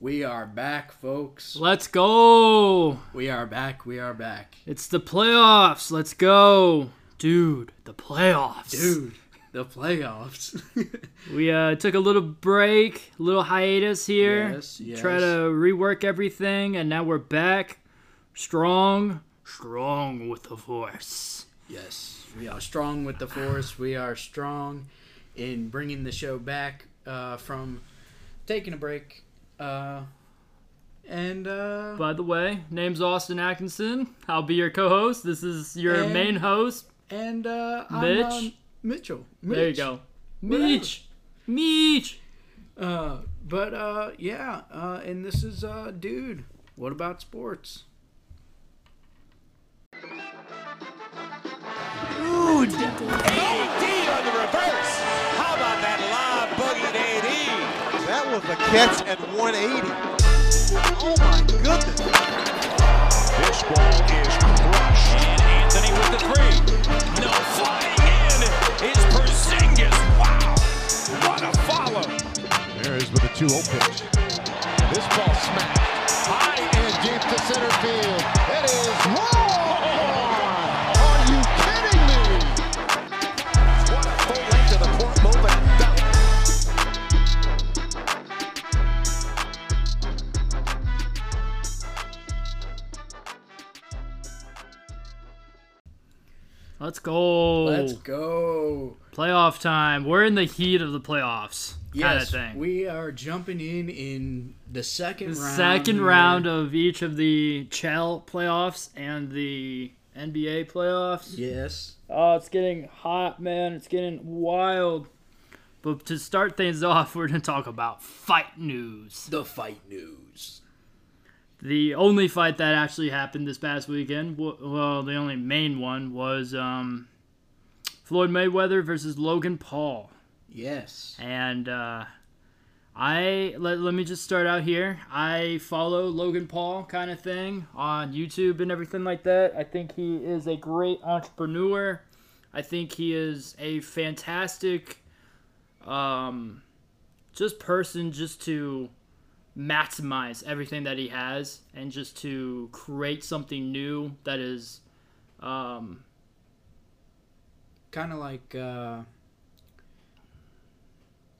We are back, folks. Let's go. We are back. We are back. It's the playoffs. Let's go. Dude, the playoffs. Dude, the playoffs. We uh, took a little break, a little hiatus here. Yes, yes. Try to rework everything, and now we're back. Strong, strong with the force. yes, we are strong with the force. We are strong in bringing the show back uh, from taking a break. Uh, and uh, By the way, name's Austin Atkinson. I'll be your co-host. This is your And- main host. and uh, I'm, Mitch? um, Mitchell. There you Mitch. go. Whatever. Meech. Meech. Uh, but uh, yeah. Uh, and this is uh, dude. What about sports? AD on the reverse. That was a catch at 180. Oh my goodness. This ball is crushed. And Anthony with the three. No flying in is Porzingis. Wow. What a follow. There is with a 2-0 pitch. This ball smacked high and deep to center field. It is wrong. Let's go. Let's go. Playoff time. We're in the heat of the playoffs. Kind of Yes, thing. we are jumping in in the second the round. second round of each of the Chell playoffs and the NBA playoffs. Yes. Oh, it's getting hot, man. It's getting wild. But to start things off, we're going to talk about fight news. The fight news. The only fight that actually happened this past weekend, well, the only main one was um, Floyd Mayweather versus Logan Paul. Yes. And uh, I let, let me just start out here. I follow Logan Paul kind of thing on YouTube and everything like that. I think he is a great entrepreneur. I think he is a fantastic um, just person just to maximize everything that he has and just to create something new that is um, Kind of like uh,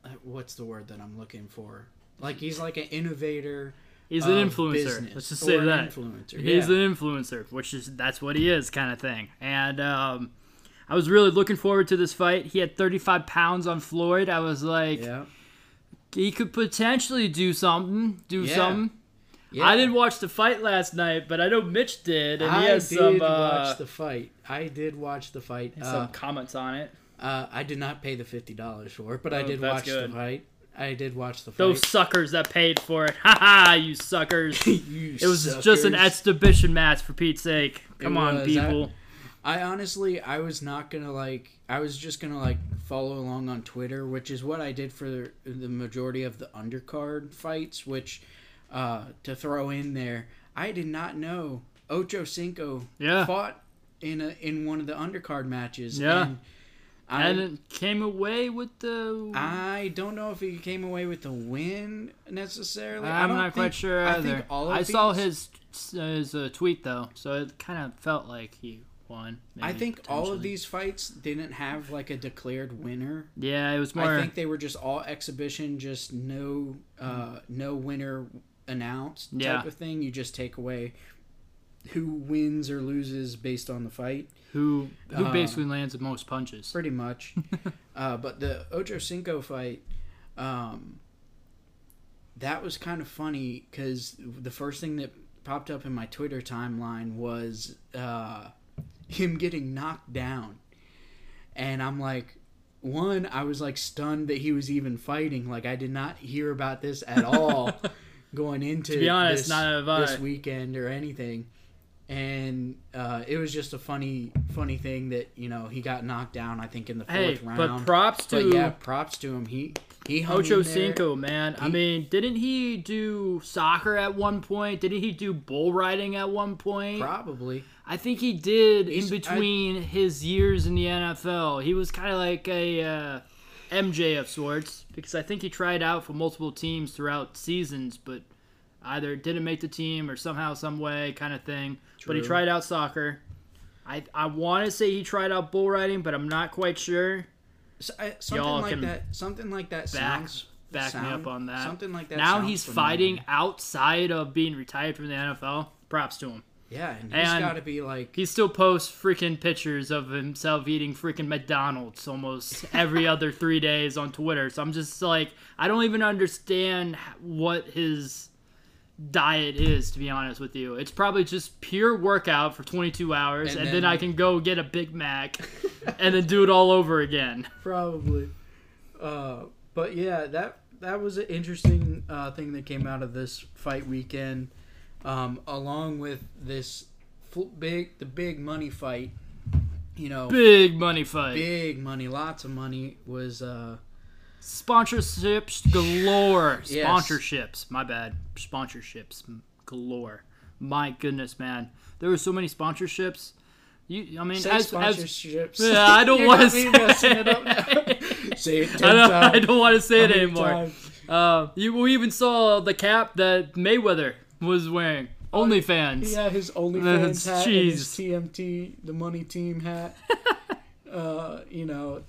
uh, what's the word that I'm looking for? Like he's like an innovator. he's an influencer. business, Let's just say that. Influencer. He's yeah. an influencer, which is that's what he is, kind of thing. And um, I was really looking forward to this fight. He had 35 pounds on Floyd. I was like, yeah. He could potentially do something, do Yeah. something. Yeah. I didn't watch the fight last night, but I know Mitch did, and he I has did some uh, watch the fight. I did watch the fight. some Uh, comments on it. uh, I did not pay the fifty dollars for it, but I Oh, did watch good. the fight. I did watch the fight. Those suckers that paid for it, Ha ha, you suckers! You it was just an suckers. exhibition match for Pete's sake. Come on, was. people. I honestly, I was not gonna like. I was just gonna like follow along on Twitter, which is what I did for the majority of the undercard fights. Which, uh, to throw in there, I did not know Ocho Cinco Yeah. fought in a in one of the undercard matches. Yeah. and I, and it came away with the. I don't know if he came away with the win necessarily. I I'm not quite think- sure I either. think all I saw his his uh, tweet though, so it kind of felt like he won. I think all of these fights didn't have like a declared winner. Yeah, it was more. I think they were just all exhibition, just no uh, no winner announced type Yeah. of thing. You just take away who wins or loses based on the fight, who who uh, basically lands the most punches. pretty much. uh, but the Ocho Cinco fight, um, that was kind of funny because the first thing that popped up in my Twitter timeline was uh, him getting knocked down, and I'm like, one, I was like stunned that he was even fighting. Like I did not hear about this at all going into be honest, this, this weekend or anything. And uh, it was just a funny, funny thing that you know he got knocked down. I think in the fourth Hey, round. but props to But yeah, props to him. He he Ocho. Cinco, man. I mean, didn't he do soccer at one point? Didn't he do bull riding at one point? Probably. I think he did He's- in between his years in the NFL. He was kind of like a uh, MJ of sorts because I think he tried out for multiple teams throughout seasons, but either didn't make the team or somehow, some way, kind of thing. But he tried out soccer. I I want to say he tried out bull riding, but I'm not quite sure. S- I- something Y'all like can that. Something like that Back sounds. back me up on that. Something like that. now he's familiar. fighting outside of being retired from the NFL. Props to him. Yeah, and he's got to be like. He still posts freaking pictures of himself eating freaking McDonald's almost every other three days on Twitter. So I'm just like, I don't even understand what his diet is, to be honest with you. It's probably just pure workout for 22 hours, And and, then, then- I can go get a Big Mac and then do it all over again. Probably. Uh, but yeah, that that was an interesting uh, thing that came out of this fight weekend, um, along with this fl- big the big money fight. You know, Big money fight. big money, lots of money was. Uh, Sponsorships galore. Yes. Sponsorships. My bad. Sponsorships galore. My goodness, man. There were so many sponsorships. You, I mean, say as, as sponsorships. Yeah, I don't got me messing it up now. say it ten I don't, times. I don't want to say it anymore. Uh, you we even saw the cap that Mayweather was wearing. OnlyFans. He had his That's OnlyFans hat his. TMT, the money team hat. uh, you know,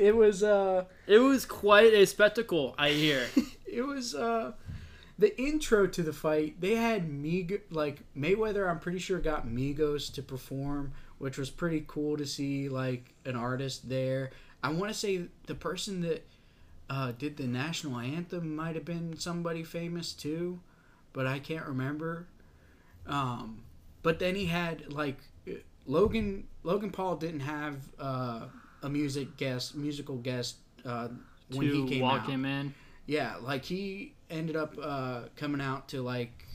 it was uh, It was quite a spectacle. I hear. it was uh, the intro to the fight. They had Mig like Mayweather. I'm pretty sure got Migos to perform, which was pretty cool to see like an artist there. I want to say the person that uh, did the national anthem might have been somebody famous too, but I can't remember. Um, but then he had like Logan. Logan Paul didn't have uh, a music guest, musical guest uh, when he came walk out. him in. Yeah, like he ended up uh, coming out to like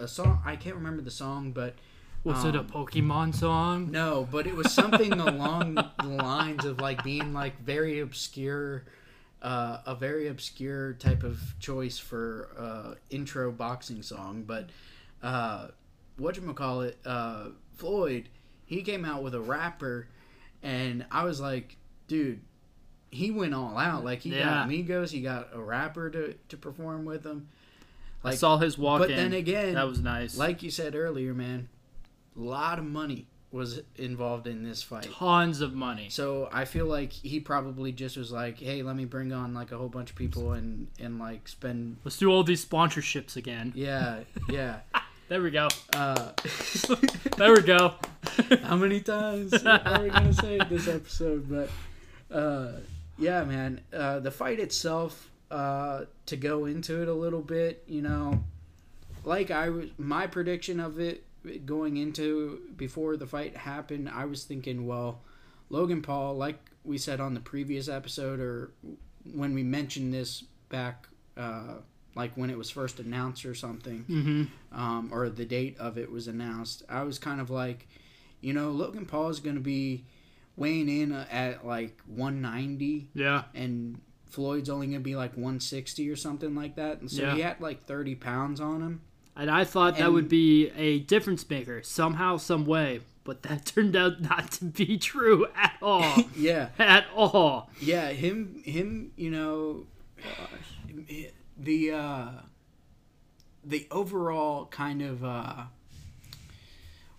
a song. I can't remember the song, but Was it a Um, Pokemon song? no, but it was something along the lines of like being like very obscure, uh, a very obscure type of choice for uh, intro boxing song. But uh, what you call it, uh, Floyd, he came out with a rapper, and I was like, dude, he went all out. Like he Yeah. got Migos, he got a rapper to to perform with him. I saw his walk but in. then again, that was nice. like you said earlier, man, a lot of money was involved in this fight. tons of money. So I feel like he probably just was like, "Hey, let me bring on like a whole bunch of people and and like spend." Let's do all these sponsorships again. Yeah, yeah. There we go. Uh, There we go. how many times are we gonna say it this episode? But uh, yeah, man, uh, the fight itself. Uh, to go into it a little bit, you know, like I was, my prediction of it going into before the fight happened, I was thinking, well, Logan Paul, like we said on the previous episode, or when we mentioned this back, uh, like when it was first announced or something, Mm-hmm. um, or the date of it was announced, I was kind of like, you know, Logan Paul is going to be weighing in at like 190, Yeah. and Floyd's only going to be like 160 or something like that. And so Yeah. he had like 30 pounds on him. And I thought that would be a difference maker somehow, some way. But that turned out not to be true at all. Yeah. at all. Yeah, him, him, you know, the uh, the overall kind of uh,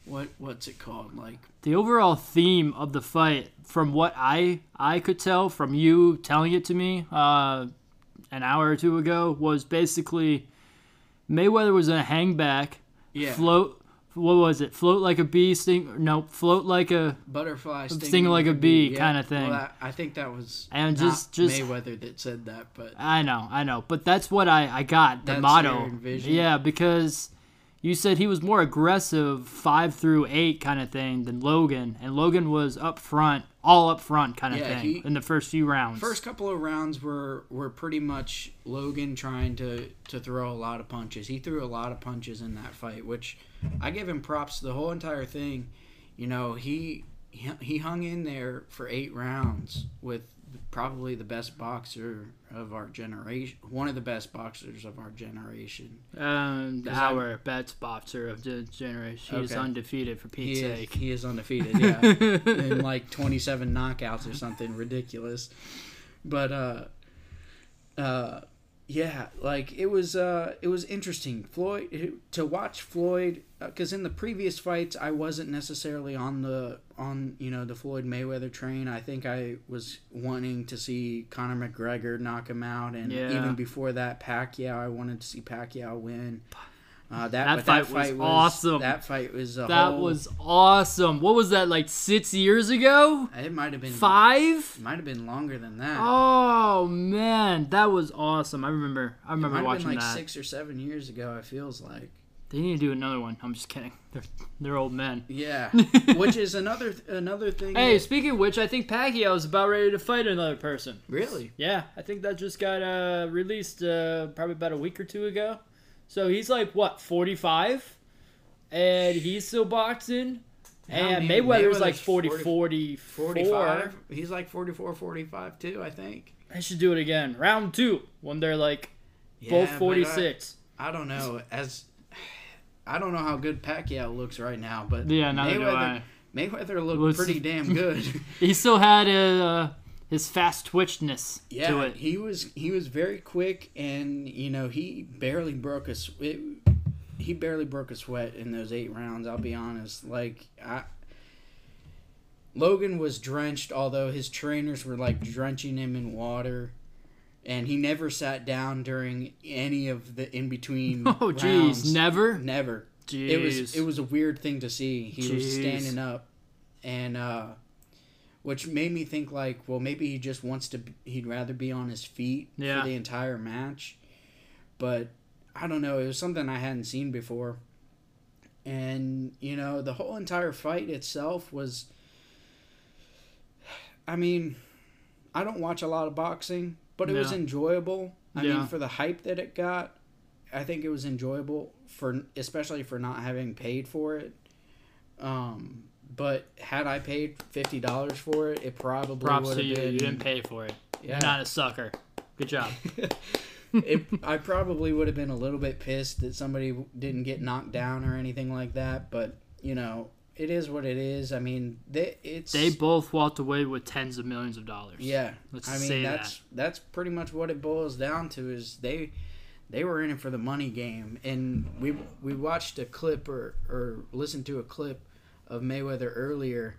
what what's it called? Like, The overall theme of the fight, from what I I could tell from you telling it to me uh, an hour or two ago, was basically Mayweather was gonna hang back, yeah, float. What was it? Float like a bee, sting. No, float like a. butterfly stinging, sting like a bee kinda thing. Well, that, I think that was And just- just- Mayweather that said that, but I know, I know, but that's what I I got the motto. Yeah, because you said he was more aggressive five through eight kind of thing than Logan, and Logan was up front, all up front kind of Yeah, thing he- in the first few rounds. first couple of rounds were were pretty much Logan trying to to throw a lot of punches. He threw a lot of punches in that fight, which I give him props. The whole entire thing, you know, he he, he hung in there for eight rounds with probably the best boxer of our generation, one of the best boxers of our generation. Um, 'Cause I'm- our best boxer of the generation. He's Okay. undefeated for He Pete's is, sake. he is undefeated, yeah, in like twenty seven knockouts or something ridiculous. But uh, uh, yeah, like it was uh it was interesting. Floyd to watch Floyd because in the previous fights I wasn't necessarily on the on you know the Floyd Mayweather train. I think I was wanting to see Conor McGregor knock him out, and Yeah. even before that, Pacquiao. I wanted to see Pacquiao win. Uh, that That but fight was awesome. That fight was That whole- was awesome. What was that like six years ago? It might have been Five? Might have been longer than that. Oh man, that was awesome. I remember. I remember might watching been like that. six or seven years ago. It feels like. They need to do another one. I'm just kidding. They're they're old men. Yeah, which is another another thing. Hey, that- speaking of which, I think Pacquiao is about ready to fight another person. really? Yeah, I think that just got uh, released uh, probably about a week or two ago. So he's like what 45, and he's still boxing. Yeah, and I mean, Mayweather's like Mayweather's 40, 40 44. 45. He's like 44, 45 too, I think. I should do it again. Round two, when they're like both Yeah, but I- 46. I, don't know. As I don't know how good Pacquiao looks right now, but Yeah, Mayweather. Mayweather looked Looks- pretty damn good. He still had uh, his fast twitchness to yeah, it. he was he was very quick, and you know he barely broke a it, he barely broke a sweat in those eight rounds. I'll be honest. Like I. Logan was drenched, although his trainers were like drenching him in water, and he never sat down during any of the in between. Oh, jeez, never. never. Jeez. It was it was a weird thing to see. He was Jeez. standing up, and uh, which made me think like, well, maybe he just wants to. He'd rather be on his feet Yeah. for the entire match, but I don't know. It was something I hadn't seen before, and you know, the whole entire fight itself was. I mean, I don't watch a lot of boxing, but it was enjoyable. I Yeah. mean, for the hype that it got, I think it was enjoyable for especially for not having paid for it. Um, but had I paid fifty dollars for it, it probably Props would to have you. been. You didn't pay for it. Yeah. You're not a sucker. Good job. it, I probably would have been a little bit pissed that somebody didn't get knocked down or anything like that. But you know, it is what it is. I mean, they, it's they both walked away with tens of millions of dollars. Yeah, Let's I mean say that's that's pretty much what it boils down to is they they were in it for the money game, and we we watched a clip or or listened to a clip of Mayweather earlier,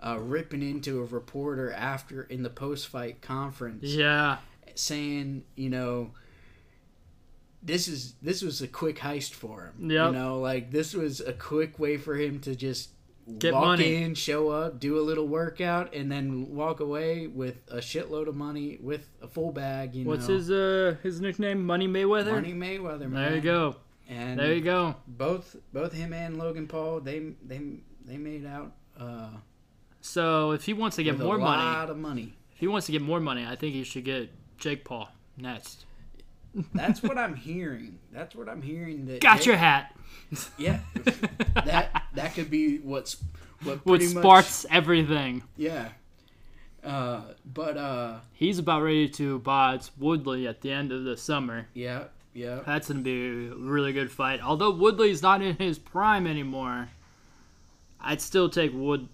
uh, ripping into a reporter after in the post fight conference, Yeah. saying you know. This is this was a quick heist for him. Yep. You know, like this was a quick way for him to just Get walk money. in, show up, do a little workout, and then walk away with a shitload of money with a full bag. You What's know, his uh his nickname? Money Mayweather. Money Mayweather. Man. There you go. And There you go. both both him and Logan Paul, they they they made out uh, So if he wants to get more a money, money. if he wants to get more money, I think he should get Jake Paul next. That's what I'm hearing. That's what I'm hearing. That Got they- your hat. yeah. that that could be what's what What pretty much sparks everything. yeah. Uh, but uh, He's about ready to box Woodley at the end of the summer. yeah, yeah. That's gonna be a really good fight. Although Woodley's not in his prime anymore, I'd still take Wood.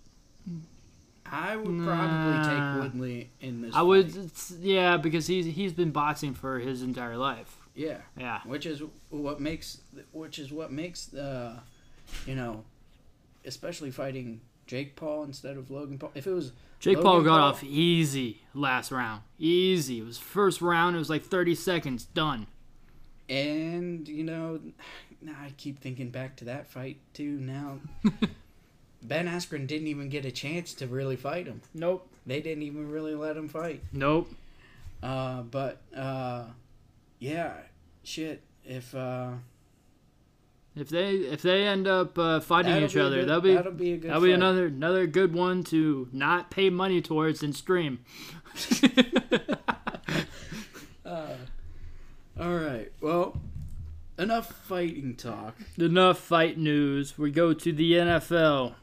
I would Nah. probably take Woodley in this. I would, fight. it's- yeah, because he's he's been boxing for his entire life. Yeah. Yeah, which is what makes which is what makes the you know especially fighting Jake Paul instead of Logan Paul if it was Jake Logan Paul got Paul- off easy last round. Easy. It was first round. It was like thirty seconds done. and you know I keep thinking back to that fight too now Ben Askren didn't even get a chance to really fight him Nope. they didn't even really let him fight Nope. uh but uh yeah shit if uh If they if they end up uh, fighting each other, good- that'll be that'll be a good that'll be another another good one to not pay money towards and stream. all right well enough fighting talk Enough fight news. We go to the NFL.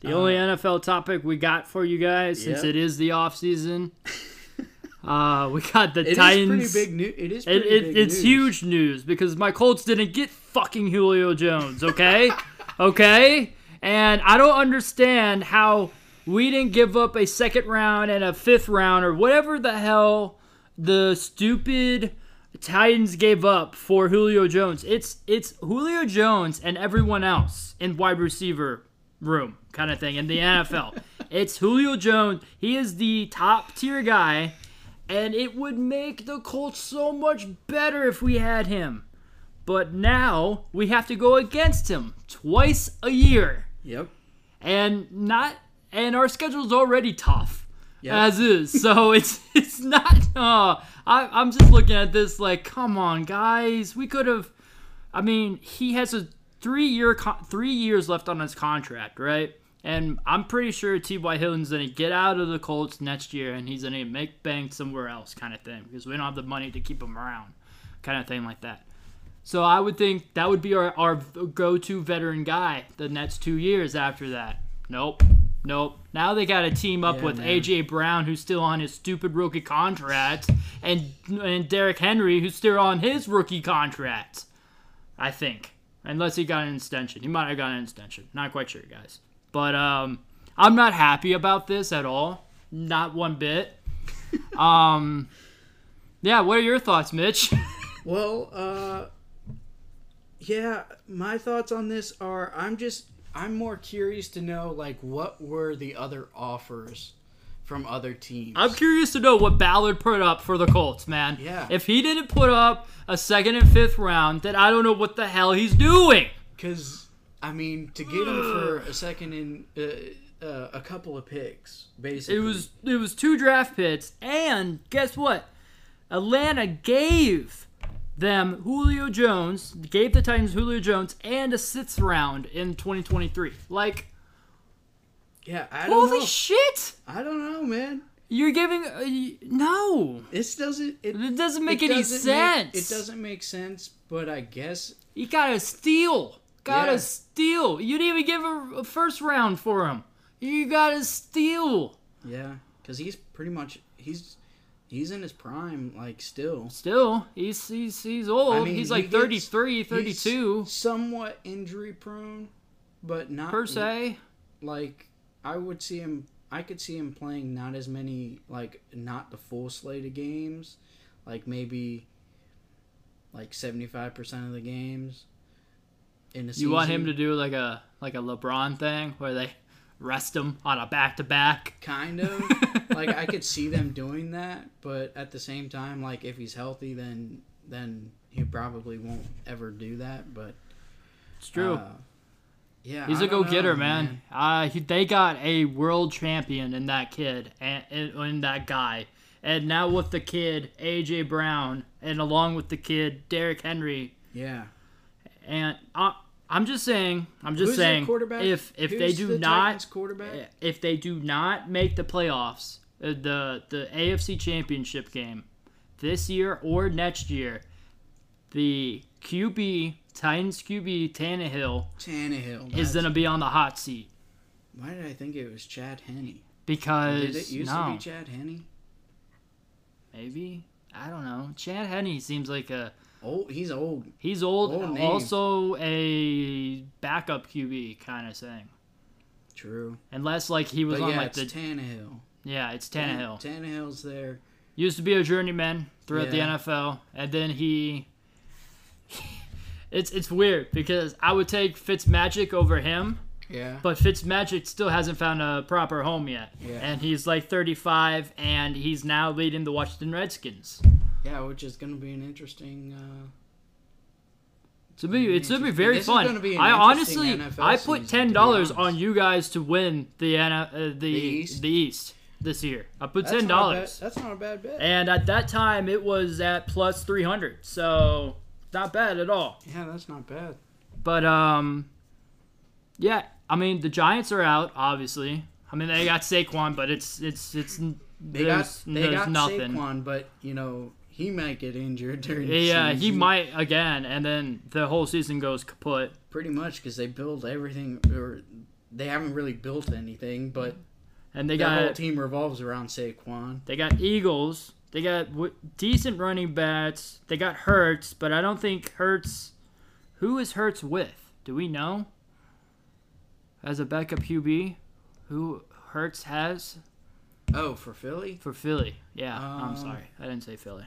The only NFL topic we got for you guys, since Uh, Yep. it is the off season. uh, we got the It is Titans. pretty big news. It is It, pretty it, big it's news. huge news because my Colts didn't get fucking Julio Jones, okay? okay? And I don't understand how we didn't give up a second round and a fifth round or whatever the hell the stupid Titans gave up for Julio Jones. It's it's Julio Jones and everyone else in wide receiver room kind of thing in the NFL. it's Julio Jones. He is the top tier guy, and it would make the Colts so much better if we had him. But now we have to go against him twice a year, Yep. and not and our schedule's already tough Yep. as is. So it's it's not. Uh, I I'm just looking at this like, come on, guys, we could have. I mean, he has a three year con- three years left on his contract, right? And I'm pretty sure T.Y. Hilton's gonna get out of the Colts next year, and he's gonna make bank somewhere else, kind of thing, because we don't have the money to keep him around, kind of thing like that. So I would think that would be our, our go-to veteran guy the next two years after that. Nope. Nope. Now they got to team up Yeah, with man. AJ Brown, who's still on his stupid rookie contract, and and Derrick Henry, who's still on his rookie contract. I think, unless he got an extension, he might have got an extension. Not quite sure, guys. But um, I'm not happy about this at all. Not one bit. um, yeah. What are your thoughts, Mitch? Well, uh, yeah, my thoughts on this are I'm just I'm more curious to know like what were the other offers from other teams. I'm curious to know what Ballard put up for the Colts, man. Yeah. If he didn't put up a second and fifth round, then I don't know what the hell he's doing. Because I mean, to get him for a second in uh, uh, a couple of picks, basically. It was it was two draft picks, and guess what? Atlanta gave them Julio Jones, gave the Titans Julio Jones, and a sixth round in 2023. Like, yeah. I don't holy know. shit! I don't know, man. You're giving uh, no. This doesn't. It, It doesn't make it any doesn't sense. Make, it doesn't make sense, but I guess You gotta steal. Gotta Yeah. steal. You didn't even give a, a first round for him. You gotta steal. yeah, because he's pretty much he's he's in his prime, like still. Still, he's he's he's old. I mean, he's he like gets- 33, he's 32 somewhat injury prone, but not per se. Like I would see him. I could see him playing not as many, like not the full slate of games, like maybe like seventy five percent of the games. In a You want him to do like a like a LeBron thing where they rest him on a back to back. kind of like I could see them doing that, but at the same time, like if he's healthy, then then he probably won't ever do that. But It's true. uh, yeah, He's a a go getter, man. Uh, he, they got a world champion in that kid and in that guy. And now with the kid AJ Brown, and along with the kid Derrick Henry, Yeah, and I, I'm just saying, I'm just Who's saying, quarterback? if if they do the not, quarterback. if they do not make the playoffs, uh, the the AFC Championship game this year or next year, the QB Titans QB Tannehill Tannehill is gonna be on the hot seat Why did I think it was Chad Henne? because Did it used no, to be Chad Henne? maybe I don't know. Chad Henne seems like a Oh, he's old. he's old, Old also a backup QB kind of thing. True. Unless like he was But on yeah, like it's the Tannehill. yeah, it's Tannehill. Tannehill's there. used to be a journeyman throughout Yeah. the NFL, and then he. It's it's weird because I would take Fitzmagic over him, Yeah. but Fitzmagic still hasn't found a proper home yet, Yeah. and he's like 35, and he's now leading the Washington Redskins. Yeah, which is going to be an interesting. Uh, It's gonna be it's gonna be very This fun. be an I honestly NFL I put ten dollars on you guys to win the uh, the the East? East this year. I put that's ten not a bad- dollars. That's not a bad bet. And at that time, it was at plus 300. So, not bad at all. Yeah, that's not bad. But, um, yeah, I mean, the Giants are out, obviously. I mean, they got Saquon, but it's, it's, it's, They there's, got they there's got nothing. Saquon, but you know he might get injured during. the Yeah, he might again, and then the whole season goes kaput. pretty much because they build everything, or they haven't really built anything, but And they the whole got, team revolves around Saquon. they got Eagles. They got w- decent running backs. They got Hurts, but I don't think Hurts. Who is Hurts with? Do we know? As a backup QB, who Hurts has Oh, for Philly, for Philly? Yeah, I'm Um, sorry, I didn't say Philly.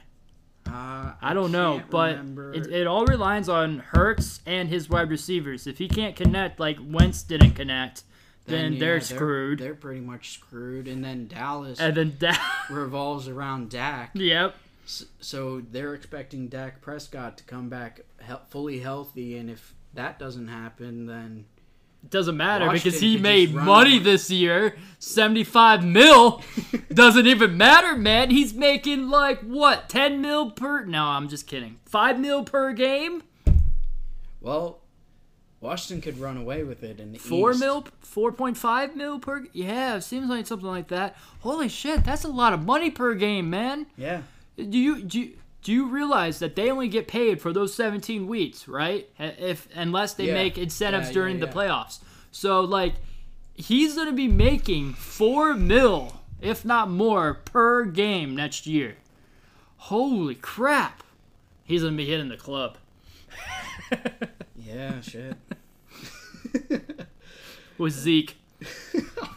Uh, I don't know, but it, it all relies on Hurts and his wide receivers. If he can't connect, like Wentz didn't connect, then, yeah, they're screwed. They're, pretty much screwed. And then Dallas and then Dak. revolves around Dak. yep. S- So they're expecting Dak Prescott to come back he- fully healthy, and if that doesn't happen, then doesn't matter because he made just run money this year. 75 mil. doesn't even matter, man. He's making like what? 10 mil per No, I'm just kidding. 5 mil per game? well, Washington could run away with it in the 4 East. mil 4.5 mil per Yeah, it seems like something like that. Holy shit, that's a lot of money per game, man. Yeah, Do you do you, do you realize that they only get paid for those 17 weeks, right? If unless they Yeah. make incentives Yeah, yeah, during the playoffs. So like he's going to be making 4 mil, if not more per game next year. Holy crap. He's going to be hitting the club. yeah, shit. with Zeke.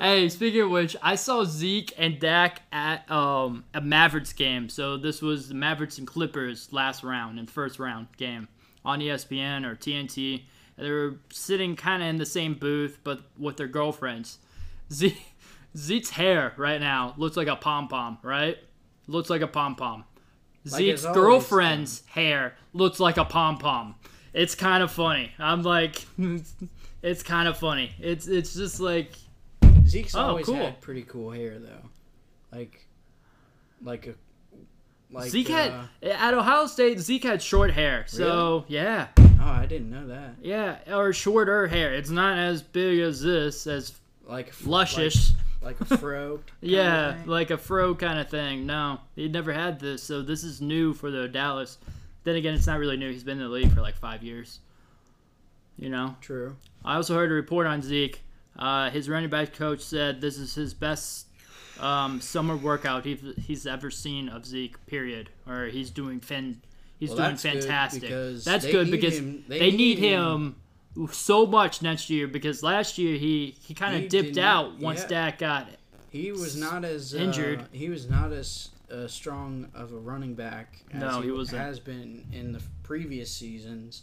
hey, speaking of which, I saw Zeke and Dak at um a Mavericks game. So this was the Mavericks and Clippers last round and first round game on ESPN or TNT. They were sitting kind of in the same booth, but with their girlfriends. Zeke, Zeke's hair right now looks like a pom pom, right? Looks like a pom pom. Zeke's it's always girlfriend's hair looks like a pom pom. It's kind of funny. I'm like, it's kind of funny. It's it's just like Zeke's Oh, always cool. had pretty cool hair though, like, like a, like. Zeke uh, had at Ohio State. Zeke had short hair, so yeah, Oh, I didn't know that. yeah, or shorter hair. It's not as big as this, as Like luscious. like, like a fro. yeah, like a fro kind of thing. No, he never had this, so this is new for the Dallas. Then again, it's not really new. He's been in the league for like five years. You know. True. I also heard a report on Zeke. Uh, his running back coach said this is his best um, summer workout he, he's ever seen of Zeke. Period. Or he's doing fan, he's Well, doing good fantastic. because That's good because him- they, they need, need him, so much next year. Because last year he he kind of dipped out once yeah. Dak got it. He was not as uh, Injured. He was not as uh, strong of a running back as No, he, he has been in the previous seasons.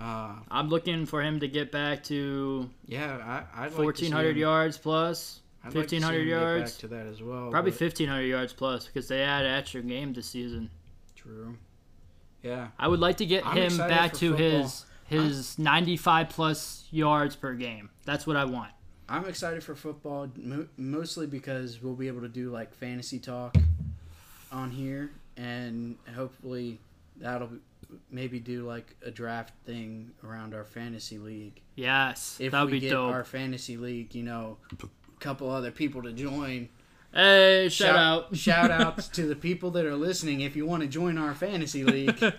Uh, I'm looking for him to get back to yeah, I, I'd like to 1,400 him- yards plus, I'd like to 1,500 him yards. back to that as well. Probably 1,500 yards plus because they had an extra game this season. True. Yeah. I would like to get I'm him back to football. his his 95 plus yards per game. That's what I want. I'm excited for football, mo- mostly because we'll be able to do like fantasy talk on here, and hopefully that'll be- maybe do like a draft thing around our fantasy league. Yes, If that would we be get dope. our fantasy league, you know, a couple other people to join. hey, shout, out. shout outs to the people that are listening. If you want to join our fantasy league,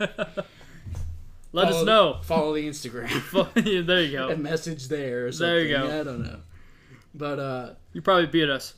Let us know. Follow the Instagram. there you a go. message there. Or. There you go. I don't know, but uh. You probably beat us.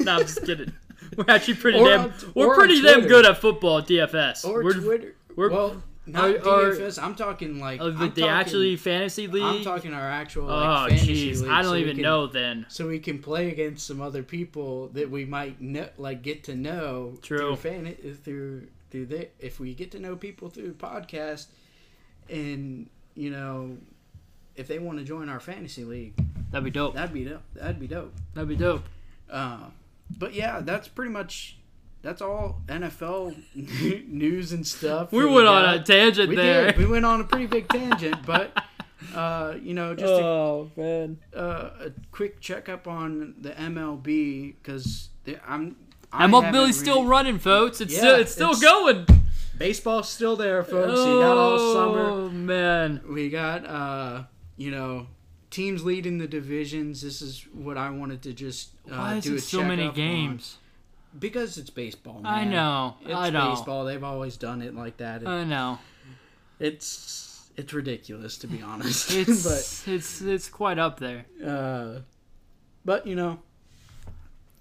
no, I'm just kidding. We're actually pretty Or damn. on- we're pretty damn good at football at DFS. Or we're, Twitter. We're- well, not DFS. I'm talking like uh, I'm the, the talking- actually fantasy league. I'm talking our actual oh, like, fantasy jeez. I don't so even can- know. Then So we can play against some other people that we might know, like get to know True. through fan through through the if we get to know people through podcast, and you know, if they want to join our fantasy league, that'd be dope. that'd be dope. That'd be dope. That'd be dope. Uh, but yeah, that's pretty much that's all NFL news and stuff. We went on a tangent We there. did. We went on a pretty big tangent, but uh, you know, just oh man. a, uh, a quick checkup on the MLB because I'm. I MLB haven't Billy's still really- running, folks. It's Yeah, still it's still it's- going. Baseball's still there, folks. you got all summer. Oh man. We got, uh, you know, teams leading the divisions. This is what I wanted to just uh, Why is do it a so many checkup on. Because it's baseball. Man. I know. It's I know. baseball. They've always done it like that. It- I know. it's it's ridiculous to be honest. It's but, it's it's quite up there. but uh, but you know,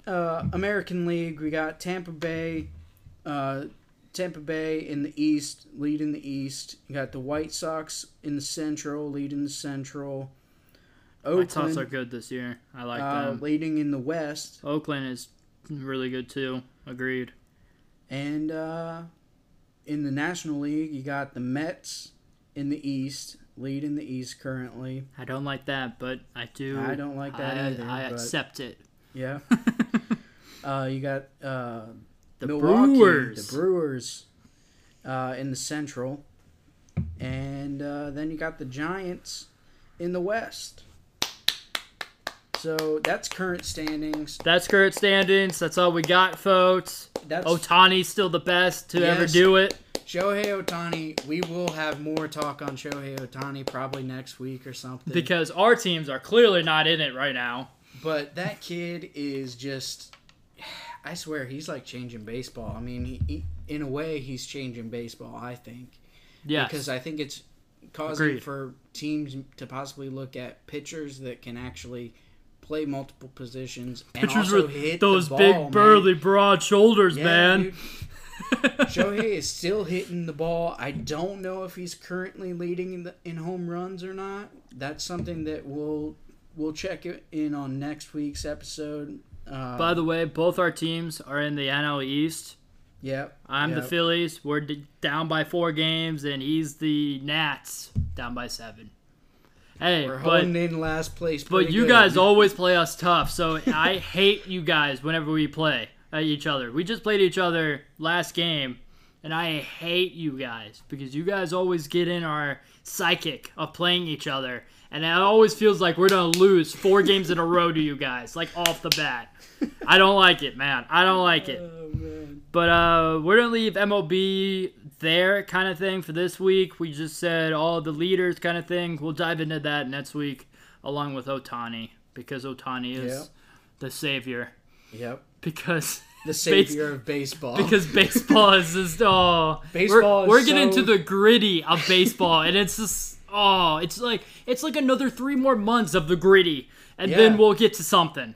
uh, American League. We got Tampa Bay. Uh, Tampa Bay in the East, leading the East. You got the White Sox in the Central, leading the Central. White Sox Oakland are good this year. I like uh, them. leading in the West. Oakland is really good too. Agreed. And uh, in the National League, you got the Mets in the East, lead in the East currently. I don't like that, but I do. I don't like that I, either, I accept it. Yeah. uh, you got uh, The Milwaukee, Brewers. the Brewers uh, in the Central, and uh, then you got the Giants in the West. So that's current standings. That's current standings. That's all we got, folks. That's Ohtani's still the best to ever do it. Shohei Ohtani. We will have more talk on Shohei Ohtani probably next week or something. Because our teams are clearly not in it right now. But that kid is just. I swear, he's like changing baseball. I mean, he, he, in a way, he's changing baseball, I think. Yeah. Because I think it's causing Agreed. for teams to possibly look at pitchers that can actually play multiple positions and Pitchers also hit those the big, ball, man. burly, broad shoulders, Yeah, man. dude. Shohei is still hitting the ball. I don't know if he's currently leading in, the, in home runs or not. That's something that we'll we'll check in on next week's episode. Uh, By the way, both our teams are in the NL East. yep, I'm the. Phillies. We're d- down by four games, and he's the Nats down by seven. Hey, We're but holding in last place. but you good. guys always play us tough, so I hate you guys whenever we play at each other. We just played each other last game, and I hate you guys because you guys always get in our psychic of playing each other, and it always feels like we're gonna lose four games in a row to you guys, like off the bat. I don't like it, man. I don't like it. Oh, man. But uh, we're gonna leave MLB there, kind of thing, for this week. We just said all the leaders, kind of thing. We'll dive into that next week, along with Ohtani, because Ohtani is Yep. the savior. Yep, Because the savior of baseball. because baseball is just oh, Baseball We're, is we're getting so- into the gritty of baseball, and it's just oh, it's like it's like another three more months of the gritty, and then we'll get to something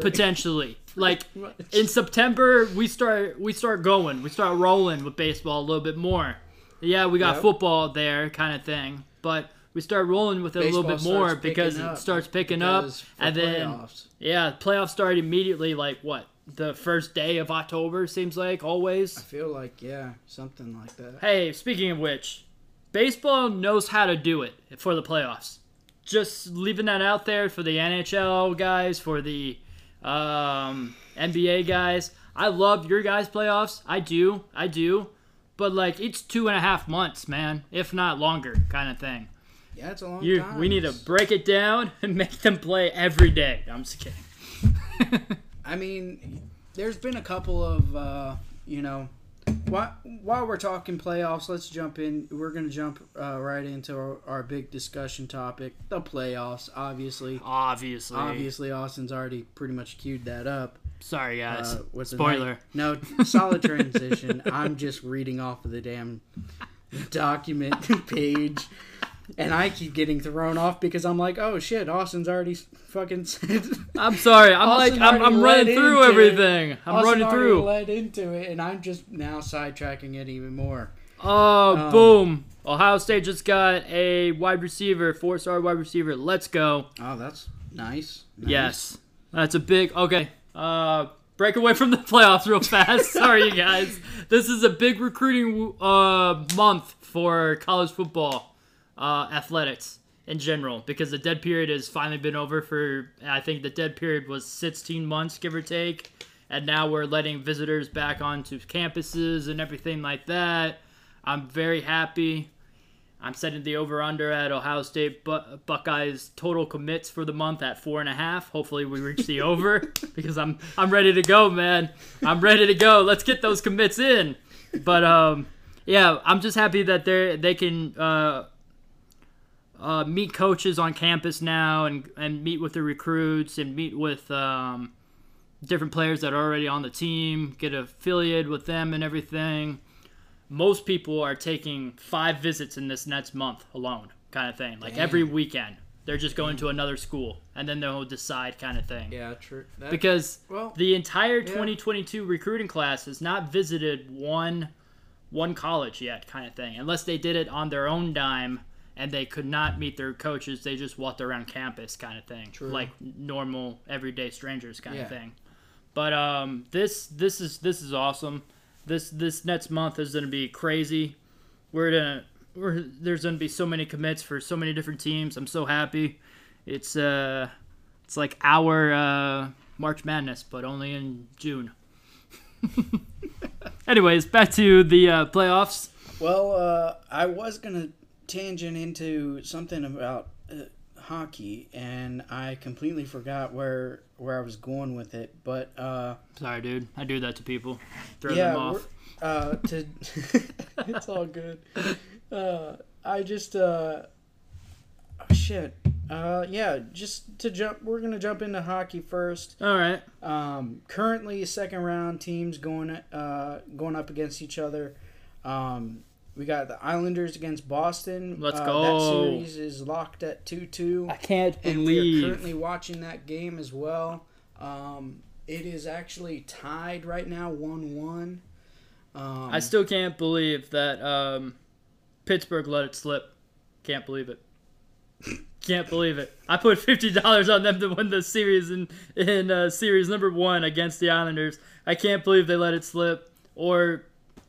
potentially. Like in September, we start we start going, we start rolling with baseball a little bit more. Yeah, we got Yep. football there, kind of thing, but. We start rolling with it a little bit more because it starts picking up, and then playoffs. yeah, playoffs start immediately. Like what? The first day of October seems like always. I feel like yeah, something like that. Hey, speaking of which, baseball knows how to do it for the playoffs. Just leaving that out there for the NHL guys, for the um, NBA guys. I love your guys' playoffs. I do, I do. But like, it's two and a half months, man, if not longer, kind of thing. Yeah, it's a long You, time. we need to break it down and make them play every day. I'm just kidding. I mean, there's been a couple of, uh, you know, while, while we're talking playoffs, let's jump in. We're going to jump uh, right into our, our big discussion topic the playoffs, obviously. Obviously. Obviously, Austin's already pretty much queued that up. Sorry, guys. Uh, what's the Spoiler. No, solid transition. I'm just reading off of the damn document page. And I keep getting thrown off because I'm like, oh shit, Austin's already fucking said. I'm sorry. I'm Austin like I'm, I'm running through into it. everything. I'm Austin running through. led into it, and I'm just now sidetracking it even more. Oh, Um, boom! Ohio State just got a wide receiver, four-star wide receiver. Let's go. Oh, that's nice. nice. Yes, that's a big. Okay, uh, break away from the playoffs real fast. Sorry, you guys. This is a big recruiting uh month for college football, uh, athletics in general, because the dead period has finally been over for. I think the dead period was 16 months, give or take, and now we're letting visitors back onto campuses and everything like that. I'm very happy. I'm setting the over under at Ohio State Bu- Buckeyes total commits for the month at four and a half. Hopefully we reach the over because I'm I'm ready to go, man. I'm ready to go. Let's get those commits in. But um, yeah, I'm just happy that they they can uh, uh, meet coaches on campus now and and meet with the recruits and meet with um, different players that are already on the team, get affiliated with them and everything most people are taking five visits in this next month alone, kind of thing. Like every weekend, they're just going to another school, and then they'll decide, kind of thing. Yeah, true. That, Because well, the entire 2022 recruiting class has not visited one one college yet, kind of thing. Unless they did it on their own dime and they could not meet their coaches, they just walked around campus, kind of thing. True. Like normal everyday strangers, kind Yeah. of thing. But um, this this is this is awesome. this this next month is going to be crazy. We're gonna we're, there's going to be so many commits for so many different teams. I'm so happy. It's uh it's like our uh, March Madness, but only in June. Anyways, back to the uh, playoffs. Well, uh, I was gonna tangent into something about uh, hockey, and I completely forgot where where I was going with it. But uh, Sorry, dude. I do that to people. Throw yeah, them off. uh, to it's all good. Uh, I just uh, oh, shit. Uh, yeah, just to jump. We're gonna jump into hockey first. All right. Um, currently, second round teams going uh, going up against each other. Um, we got the Islanders against Boston. Let's uh, go. That series is locked at two two, I can't and we are currently watching that game as well. Um, it is actually tied right now, one one. Um, I still can't believe that um, Pittsburgh let it slip. Can't believe it. Can't believe it. I put fifty dollars on them to win the series in in uh, series number one against the Islanders. I can't believe they let it slip. Or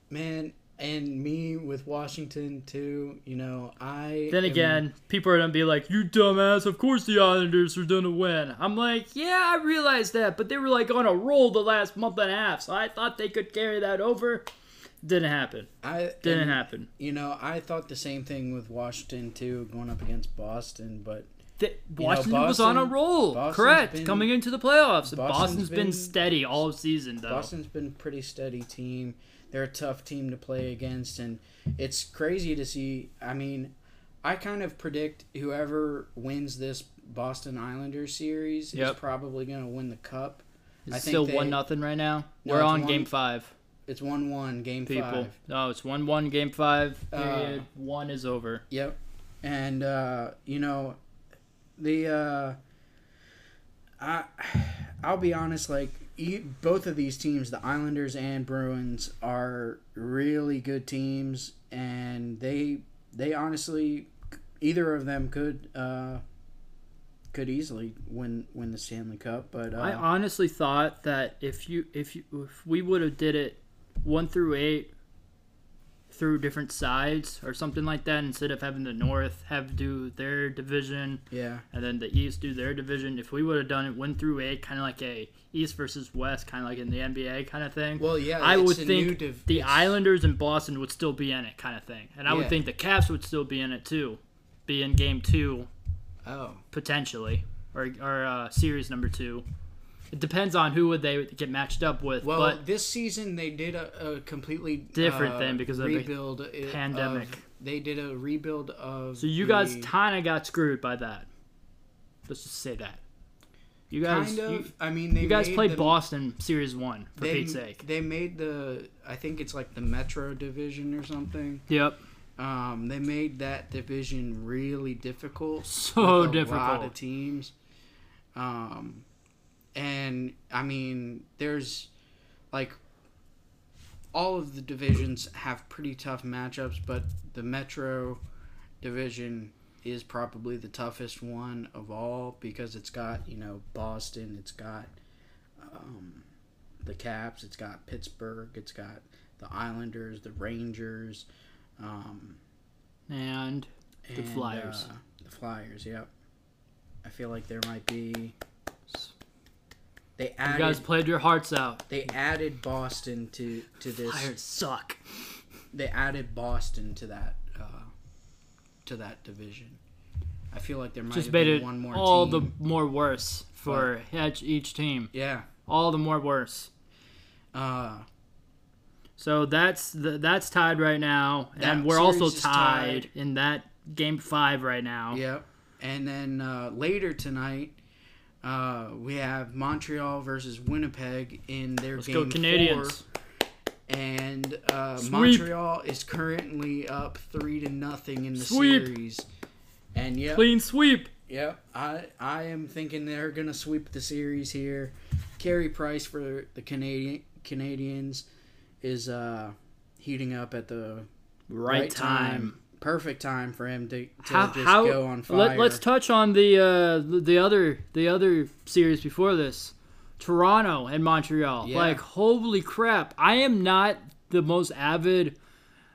man, and me with Washington too. You know, I then am- again, people are gonna be like, "You dumbass! Of course the Islanders are gonna win." I'm like, "Yeah, I realized that, but they were like on a roll the last month and a half, so I thought they could carry that over." Didn't happen. I Didn't and, happen. You know, I thought the same thing with Washington too, going up against Boston, but The, know, Washington was on a roll. Boston's Correct. been- Coming into the playoffs. Boston's Boston's been, been- steady all season, though. Boston's been a pretty steady team. They're a tough team to play against, and it's crazy to see. I mean, I kind of predict whoever wins this Boston Islanders series Yep. is probably going to win the cup. It's I think still they- one nothing right now. No, We're on one- game five. It's one one game People. five. No, it's one one game five. Uh, Period. one is over. Yep. And uh, you know, the uh, I I'll be honest, like both of these teams, the Islanders and Bruins, are really good teams, and they they honestly either of them could uh, could easily win win the Stanley Cup. But uh, I honestly thought that if you if you if we would have did it one through eight through different sides or something like that instead of having the North have do their division yeah, and then the East do their division. If we would have done it one through eight, kind of like a East versus West, kind of like in the NBA kind of thing. well, yeah, I would think div- the Islanders and Boston would still be in it, kind of thing, and I would think the Caps would still be in it too, be in Game Two Oh, potentially, or or uh, Series Number Two. It depends on who would they get matched up with, well, but this season they did a, a completely Different uh, thing because of the pandemic. of- they did a rebuild of. so you guys kind of got screwed by that. Let's just say that. You guys, kind of. you, I mean, they you guys played the, Boston Series One for They, Pete's sake. they made the. I think it's like the Metro division or something. Yep. Um, they made that division really difficult. So with a lot difficult. of teams. Um, and I mean, there's like all of the divisions have pretty tough matchups, but the Metro division is probably the toughest one of all because it's got you know Boston, it's got um, the Caps, it's got Pittsburgh, it's got the Islanders, the Rangers, um, And The and, Flyers. uh, the Flyers, yep. I feel like there might be. They you guys played your hearts out. they added Boston to to this. Flyers suck. They added Boston to that uh, to that division. I feel like there might Just have made been it one more all team. the more worse for each, each team. yeah. All the more worse. Uh, So that's the, that's tied right now, and we're also tied, tied. in that game five right now. Yep. And then uh, later tonight, uh, we have Montreal versus Winnipeg in their Let's game go Canadiens. four. And uh, Montreal is currently up three to nothing in the Sweep. series. And yeah, Clean sweep. yep, I I am thinking they're gonna sweep the series here. Carey Price for the Canadian Canadiens is uh, heating up at the Right, time. Perfect time for him to, to How, just how go on fire. let, us touch on the uh, the other the other series before this. Toronto and Montreal. Yeah. Like holy crap. I am not the most avid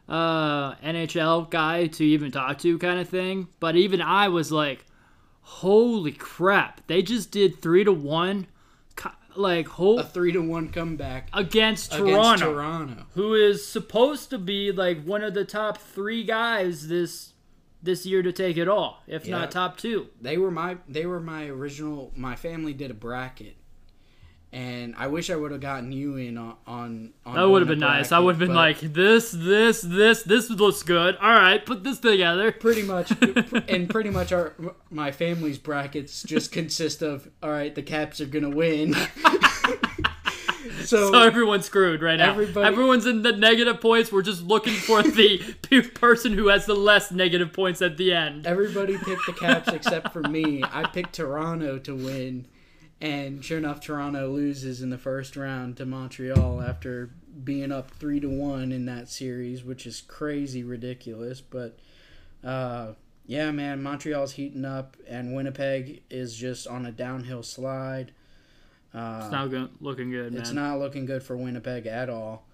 uh, NHL guy to even talk to, kind of thing. But even I was like, "Holy crap! They just did three to one, like whole A three to one comeback against against Toronto, Toronto. who is supposed to be like one of the top three guys this this year to take it all, if Yeah. not top two. They were my they were my original. My family did a bracket, and I wish I would have gotten you in on on. on That would have been nice. I would have been like, this, this, this, this looks good. All right, put this together. pretty much, and pretty much our my family's brackets just consist of all right. The Caps are gonna win. so, So everyone's screwed right now. Everybody- Everyone's in the negative points. We're just looking for the person who has the less negative points at the end. everybody picked the Caps except for me. I picked Toronto to win, and sure enough, Toronto loses in the first round to Montreal after being up three to one in that series, which is crazy ridiculous. But uh, yeah, man, Montreal's heating up, and Winnipeg is just on a downhill slide. Uh, It's not good, looking good, man. it's not looking good for Winnipeg at all.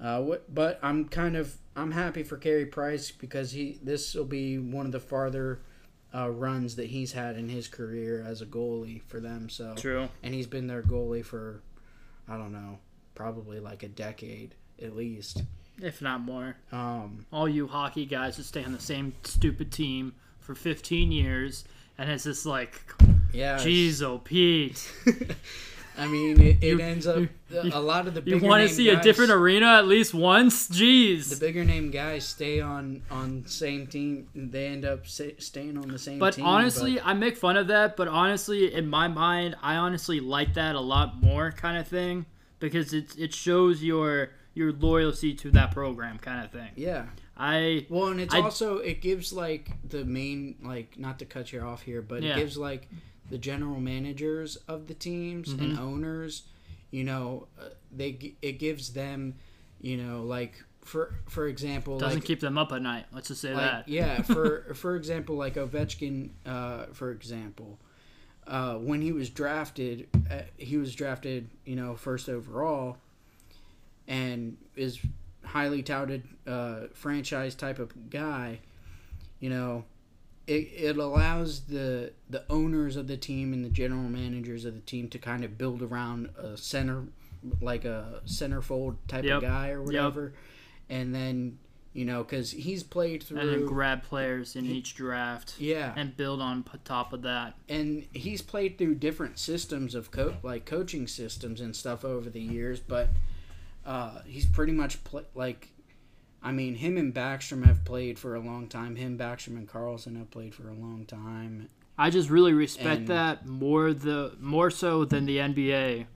Uh, what, but I'm kind of I'm happy for Carey Price because he this will be one of the farther uh, runs that he's had in his career as a goalie for them. So True. and he's been their goalie for I don't know probably like a decade at least. If not more. Um, All you hockey guys that stay on the same stupid team for 15 years, and it's just like, yeah, it's- jeez, oh Pete. I mean, it, it You- ends up you- a lot of the You want to see a different arena at least once? Jeez, the bigger name guys stay on on same team. They end up staying on the same But team. honestly, I make fun of that. But honestly, in my mind, I honestly like that a lot more, kind of thing, because it it shows your your loyalty to that program, kind of thing. yeah. I Well, and it's I- also it gives like the main like not to cut you off here, but Yeah. it gives like the general managers of the teams Mm-hmm. and owners, you know, uh, they it gives them, you know, like for for example, doesn't like, keep them up at night. Let's just say like that. yeah, for for example, like Ovechkin, uh, for example, uh, when he was drafted, uh, he was drafted, you know, first overall, and is highly touted uh, franchise type of guy. You know, it, it allows the the owners of the team and the general managers of the team to kind of build around a center, like a centerfold type Yep. of guy or whatever, and then you know because he's played through And then grab players in each draft yeah and build on top of that. and he's played through different systems of co- like coaching systems and stuff over the years but uh, he's pretty much pl- like i mean him and backstrom have played for a long time him backstrom and carlson have played for a long time I just really respect And- that more the more so than the NBA.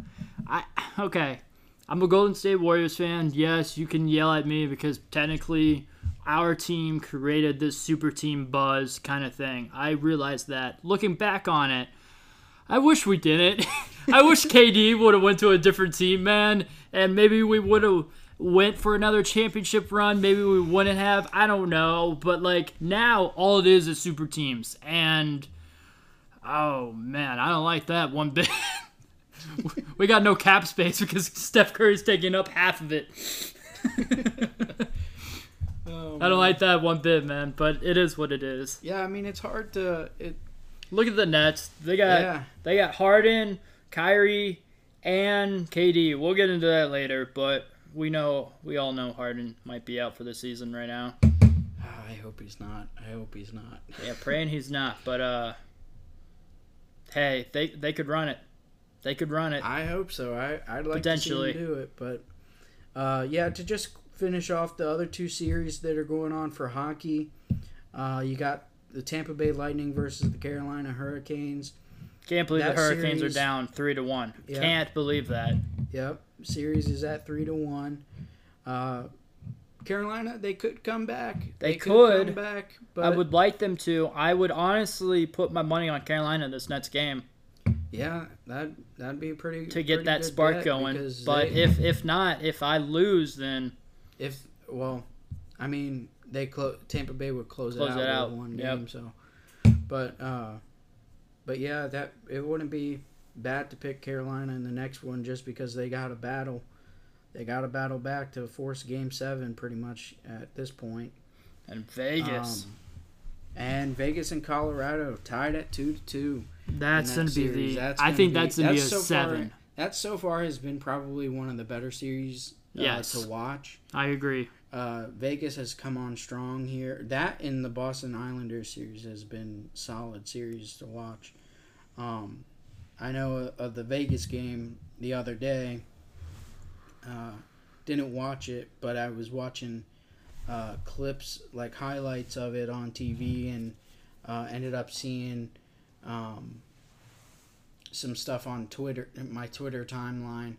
I okay. I'm a Golden State Warriors fan. Yes, you can yell at me because technically our team created this super team buzz kind of thing. I realize that. Looking back on it, I wish we didn't. I wish KD would have went to a different team, man, and maybe we would have went for another championship run. Maybe we wouldn't have. I don't know, but like now all it is is super teams and oh man, I don't like that one bit. we got no cap space because Steph Curry's taking up half of it. Oh, I don't like that one bit, man, but it is what it is. yeah i mean it's hard to it Look at the Nets. They got yeah They got Harden, Kyrie, and KD. We'll get into that later, but we know we all know Harden might be out for the season right now. I hope he's not i hope he's not Yeah, praying he's not, but uh hey, they they could run it. They could run it. I hope so. I I'd like Potentially. to do it, but uh, yeah. To just finish off the other two series that are going on for hockey, uh, you got the Tampa Bay Lightning versus the Carolina Hurricanes. Can't believe that the Hurricanes series- are down three to one. Yeah. Can't believe that. Yep, series is at three to one. Uh, Carolina, they could come back. They come could. back, but I would like them to. I would honestly put my money on Carolina this next game yeah, that that'd be pretty to get pretty that spark going. But they- if if not, if I lose, then If well, I mean, they close Tampa Bay would close, Close it out, it out, one yep. game. So, but uh, but yeah, that it wouldn't be bad to pick Carolina in the next one just because they got a battle they got to battle back to force Game Seven pretty much at this point. And Vegas. Um, and Vegas and Colorado tied at two to two. that's that gonna be series. the. That's I think be- that's gonna be a so seven. Far, that so far has been probably one of the better series uh, Yes. to watch. I agree. Uh, Vegas has come on strong here. That in the Boston Islanders series has been solid series to watch. Um, I know of the Vegas game the other day. Uh, didn't watch it, but I was watching uh, clips like highlights of it on TV, and uh, ended up seeing um, some stuff on Twitter, my Twitter timeline,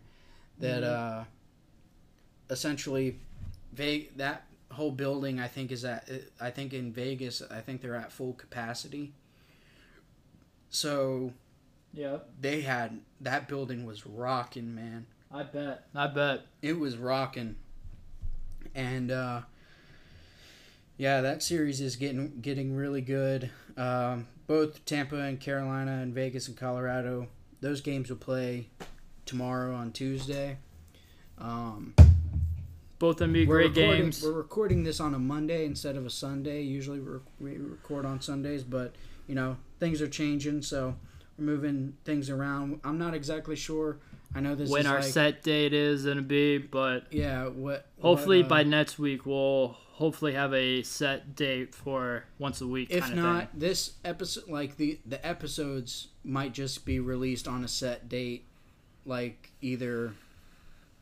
that uh, essentially Ve- that whole building I think is at I think in Vegas I think they're at full capacity. So Yep. they had that building was rocking, man. I bet. I bet. It was rocking. And uh yeah, that series is getting getting really good. Um, both Tampa and Carolina and Vegas and Colorado, those games will play tomorrow on Tuesday. Um, Both of them be we're great recording, games. We're recording this on a Monday instead of a Sunday. Usually we rec- we record on Sundays, but you know things are changing, so we're moving things around. I'm not exactly sure. I know this when is our like, set date is gonna be, but Yeah, what? hopefully what, uh, by next week we'll hopefully have a set date for once a week. if kind of not thing. this episode, like the the episodes might just be released on a set date, like either.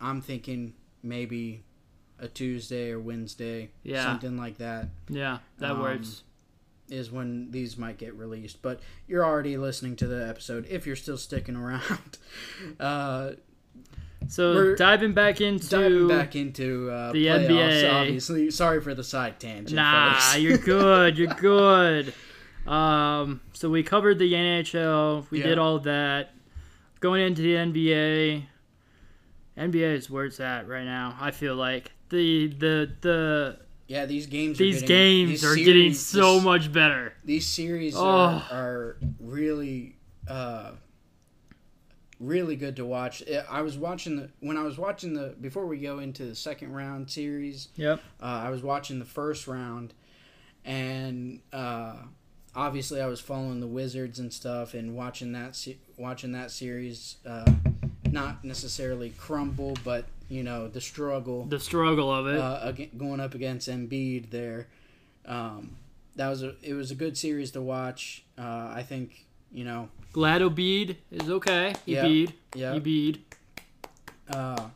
I'm thinking maybe a Tuesday or Wednesday, Yeah. something like that. yeah, that um, works. Is when these might get released. But you're already listening to the episode if you're still sticking around. Uh, So diving back into diving back into uh, the playoffs, NBA. Obviously, sorry for the side tangent. Nah, you're good. You're good. Um, so we covered the NHL. We Yeah. did all that. Going into the NBA. NBA is where it's at right now. I feel like the the the yeah, these games. these are getting, games these are series- getting so this- much better. These series Oh. are, are really, uh, really good to watch. I- I was watching the when I was watching the before we go into the second round series. Yep. Uh, I was watching the first round, and uh, obviously I was following the Wizards and stuff, and watching that watching that series. Uh, not necessarily crumble, but you know the struggle The struggle of it. uh, going up against Embiid there. Um, that was a it was a good series to watch. Uh, I think you know Glad Embiid is okay. He Yeah. He. Uh,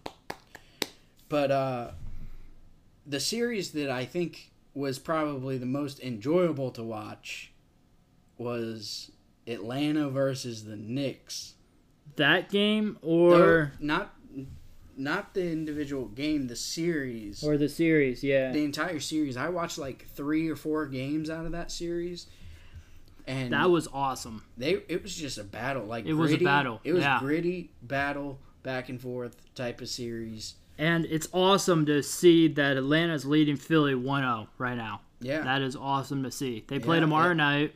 but uh, the series that I think was probably the most enjoyable to watch was Atlanta versus the Knicks. That game or not not the individual game, the series. or the series, yeah. the entire series. I watched like three or four games out of that series, and That was awesome. they it was just a battle. Like It was a battle, It was yeah. gritty battle back and forth type of series. And it's awesome to see that Atlanta's leading Philly 1-0 right now. Yeah, That is awesome to see. They play Yeah, tomorrow yeah. night.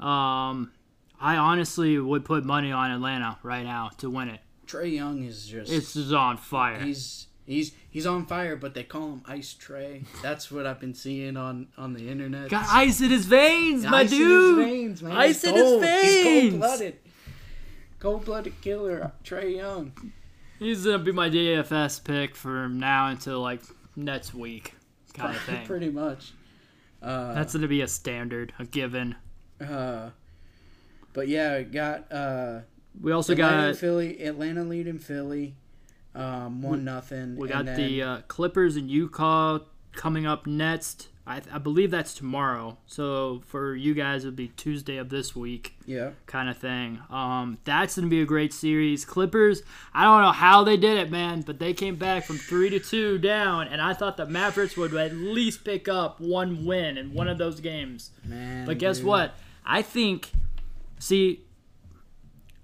Um, I honestly would put money on Atlanta right now to win it. Trae Young is just this is on fire. he's he's he's on fire, but they call him Ice Trae. That's what I've been seeing on on the internet. Got ice in his veins, my Ice dude. in his veins, man. Ice He's in his cold. He's veins. cold blooded. Cold blooded killer, Trae Young. He's gonna be my DFS pick from now until like next week, kind of thing. Pretty much. Uh, That's gonna be a standard, a given. Uh, but yeah, got uh, We also Atlanta, got Philly, Atlanta leading Philly, um, one nothing. we got then, the uh, Clippers and Utah coming up next. I, I believe that's tomorrow. So for you guys, it'll be Tuesday of this week. yeah, kind of thing. Um, that's gonna be a great series. Clippers, I don't know how they did it, man, but they came back from three to two down, and I thought the Mavericks would at least pick up one win in one of those games. man. But guess dude. what? I think, see,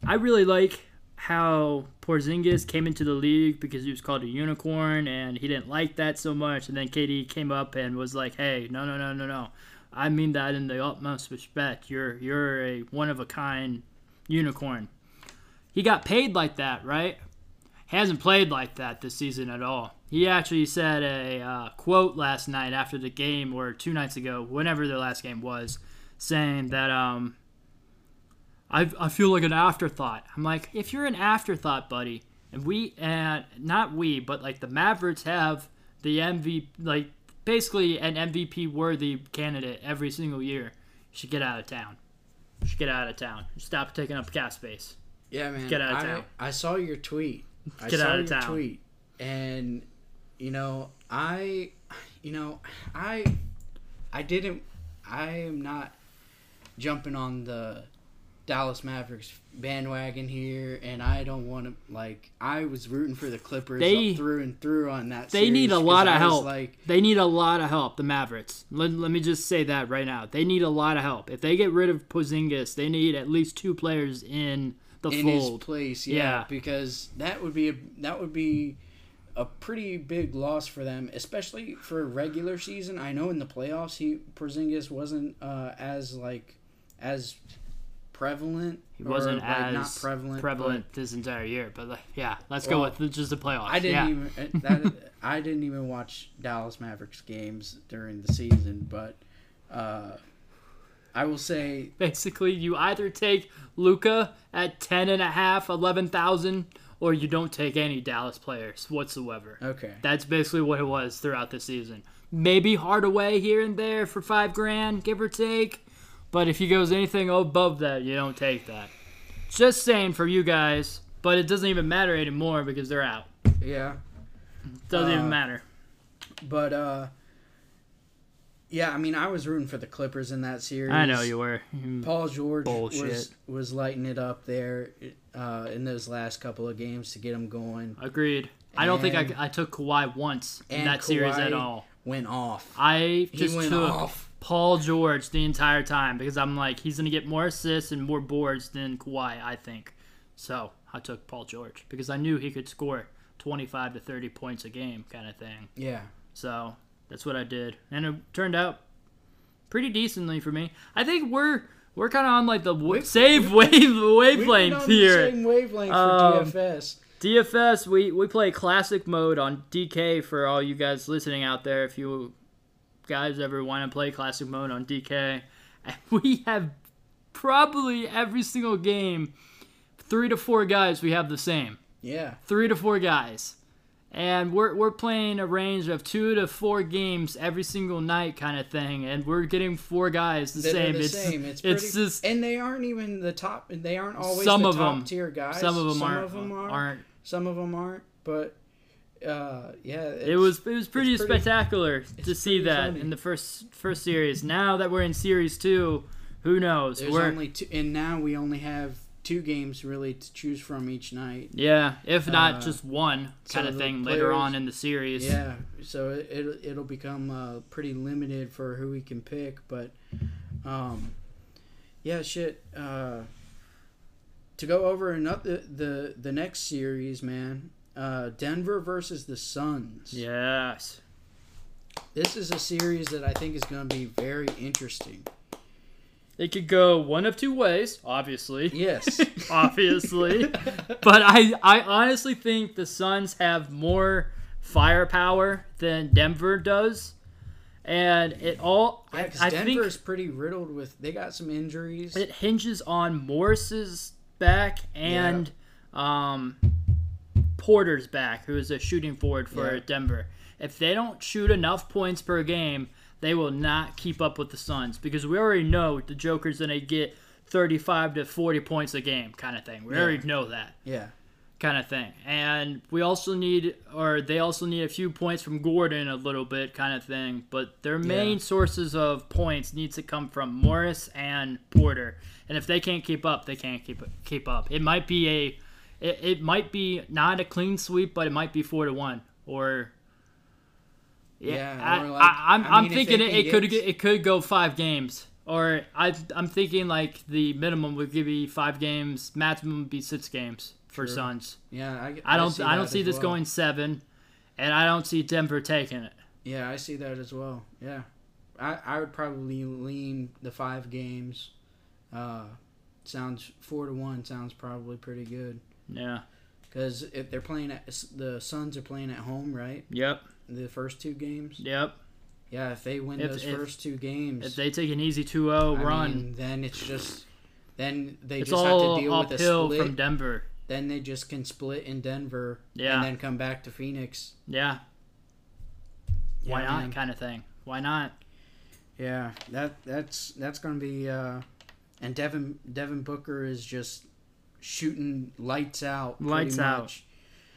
I really like how Porzingis came into the league because he was called a unicorn, and he didn't like that so much. And then KD came up and was like, "Hey, no, no, no, no, no. I mean that in the utmost respect. You're you're a one of a kind unicorn." He got paid like that, right? He hasn't played like that this season at all. He actually said a uh, quote last night after the game, or two nights ago, whenever their last game was, saying that um, I I feel like an afterthought. I'm like, if you're an afterthought, buddy, and we and not we, but like the Mavericks have the MVP, like basically an MVP worthy candidate every single year. You should get out of town. You should get out of town. Stop taking up cap space. Yeah, man. Get out of I, town. I saw your tweet. I Get out of your town. tweet, and you know, I, you know, I, I didn't. I am not jumping on the Dallas Mavericks bandwagon here, and I don't want to like. I was rooting for the Clippers They- up through and through on that. They need a lot of help. Like, they need a lot of help. The Mavericks. Let, let me just say that right now. They need a lot of help. If they get rid of Porzingis, they need at least two players in the in his place, yeah, Yeah. because that would be a, that would be a pretty big loss for them, especially for regular season. I know in the playoffs, he Porzingis wasn't uh, as like as prevalent. He wasn't like, as not prevalent. prevalent this entire year. But like, yeah, let's go Well, with just the playoffs. I didn't yeah. even that, I didn't even watch Dallas Mavericks games during the season, but uh, I will say Basically, you either take Luka at 10 and a half, 11,000, or you don't take any Dallas players whatsoever. okay. That's basically what it was throughout the season. Maybe Hardaway here and there for five grand, give or take. But if he goes anything above that, you don't take that. Just saying for you guys, but it doesn't even matter anymore because they're out. Yeah. Doesn't Uh, even matter. But uh yeah, I mean I was rooting for the Clippers in that series. I know you were. Paul George Bullshit. was was lighting it up there uh, in those last couple of games to get him going. Agreed. I don't think I, I took Kawhi once in And that series at all. Went off. I He just went took off. Paul George the entire time because I'm like he's gonna get more assists and more boards than Kawhi, I think. So I took Paul George because I knew he could score 25 to 30 points a game, kind of thing. Yeah. So that's what I did, and it turned out pretty decently for me. I think we're we're kind of on like the w- save wave We've been wavelength on the here. same wavelength for Um, DFS. DFS, we, we play classic mode on DK for all you guys listening out there. If you guys ever want to play classic mode on DK, and we have probably every single game, three to four guys we have the same. Yeah. Three to four guys. And we're, we're playing a range of two to four games every single night, kind of thing. And we're getting four guys the That same. the it's same. It's, it's pretty, just and they aren't even the top. They aren't always some the of top them. tier guys. Some of them Some aren't. of them are. aren't Some of them aren't. But uh, yeah, it was it was pretty, pretty- spectacular to see that funny. in the first first series. Now that we're in series two, who knows? There's we're only two, and now we only have two games really to choose from each night. yeah, if not uh, just one kind of thing later on in the series. Yeah, so it, it'll it'll become uh, pretty limited for who we can pick, but um, yeah, shit. Uh, to go over another the the next series, man. Uh, Denver versus the Suns. Yes. This is a series that I think is going to be very interesting. It could go one of two ways, obviously. Yes. obviously. but I, I honestly think the Suns have more firepower than Denver does. And it all, Yeah, I, I Denver's think pretty riddled with. They got some injuries. it hinges on Morris's back and um, Porter's back, who is a shooting forward for Yeah. Denver. If they don't shoot enough points per game, they will not keep up with the Suns because we already know the Joker's going to get 35 to 40 points a game, kind of thing. We already know that yeah. kind of thing. And we also need, or they also need a few points from Gordon, a little bit, kind of thing. But their main Yeah. sources of points needs to come from Morris and Porter. And if they can't keep up, they can't keep keep up. It might be a, it, it might be not a clean sweep, but it might be four to one or. Yeah, Yeah, I, like- I, I'm, I I'm thinking it, it could get- it could go five games, or I I'm thinking like the minimum would give you five games, maximum would be six games for Sure. Suns. Yeah. I, I don't I, don't see this well. going seven, and I don't see Denver taking it. Yeah, I see that as well. Yeah, I I would probably lean the five games. Uh, sounds four to one sounds probably pretty good. Yeah, because if they're playing at the Suns are playing at home, right? Yep. The first two games. Yep. Yeah, if they win If- those if- first two games, If they take an easy 2-0 I run, mean, then it's just then they it's just all have to deal with a split. from Denver. then they just can split in Denver Yeah. and then come back to Phoenix. Yeah. Why Yeah, not? man. Kind of thing. Why not? Yeah, that that's that's gonna be uh and Devin Devin Booker is just shooting lights out. Lights out.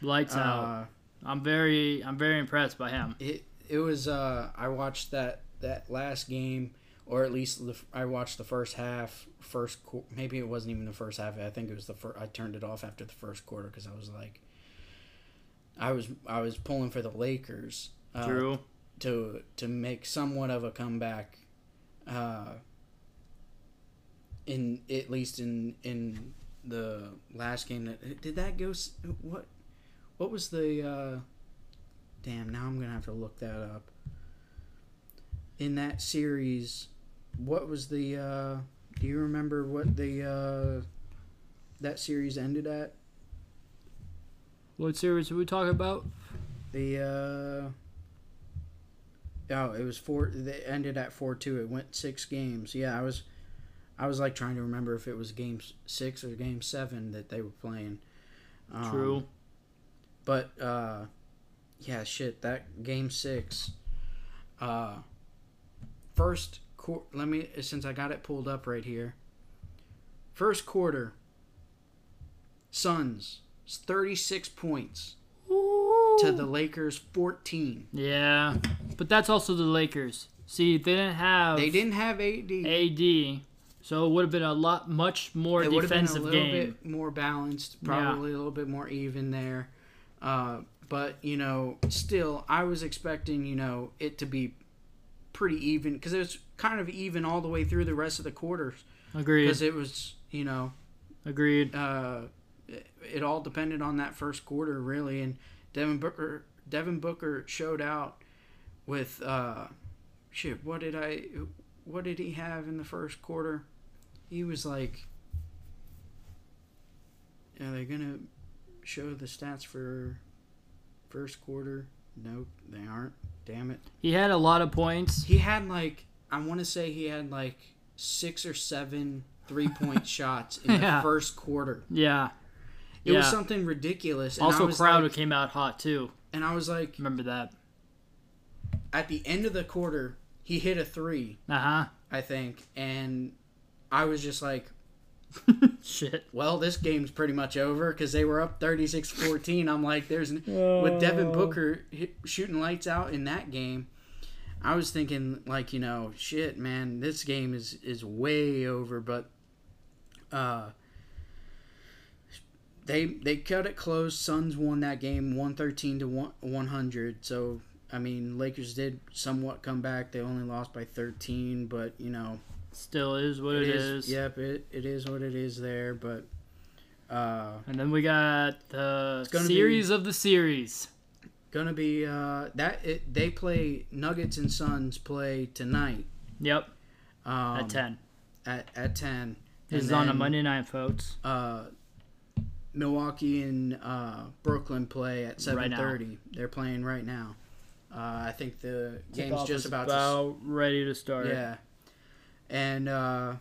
Lights out. Uh, I'm very, I'm very impressed by him. it it was uh I watched that that last game or at least the, I watched the first half first qu- maybe it wasn't even the first half I think it was the first I turned it off after the first quarter because I was like I was I was pulling for the Lakers uh, True. to to make somewhat of a comeback uh in at least in in the last game that did that go what what was the uh damn now I'm gonna have to look that up in that series what was the uh do you remember what the uh that series ended at What series are we talking about? the uh oh it was four they ended at four two it went six games yeah i was i was like trying to remember if it was game six or game seven that they were playing. Um, True. but uh yeah shit that game six uh first quar let me since i got it pulled up right here. First quarter suns 36 points to the lakers 14 Yeah, but that's also the Lakers. See, they didn't have they didn't have ad AD, so it would have been a lot, much more it would have been a little game. bit more balanced, probably a little bit more even there. Uh, but you know, still, I was expecting you know it to be pretty even because it was kind of even all the way through the rest of the quarters Agreed. because it was you know Agreed. uh, it, it all depended on that first quarter really, and Devin Booker Devin Booker showed out with uh, shit. What did I? What did he have in the first quarter? He was like, are they gonna show the stats for first quarter? Nope, they aren't. Damn it. He had a lot of points. He had like I want to say he had like six or seven three point shots in Yeah. the first quarter. Yeah. It was something ridiculous. And I Also, was Crowder like, came out hot too. and I was like, Remember that? at the end of the quarter, he hit a three, Uh huh. I think, and I was just like, Shit. well, this game's pretty much over because they were up 36-14. I'm like, there's with Devin Booker hit, shooting lights out in that game. I was thinking like, you know, shit, man, this game is is way over, but uh they they cut it close. Suns won that game 113 to 1, 100. So, I mean, Lakers did somewhat come back. They only lost by 13, but, you know, Still is what it it is, is. Yep, it, it is what it is there, but uh And then we got the gonna series of the series. gonna be uh that it, they play Nuggets and Suns play tonight Yep. um, At ten. at at 10 This And is on a Monday night, folks. uh Milwaukee and uh Brooklyn play at Right now. 7:30 they're playing right now uh I think the game's just is about, to about ready to start. yeah and uh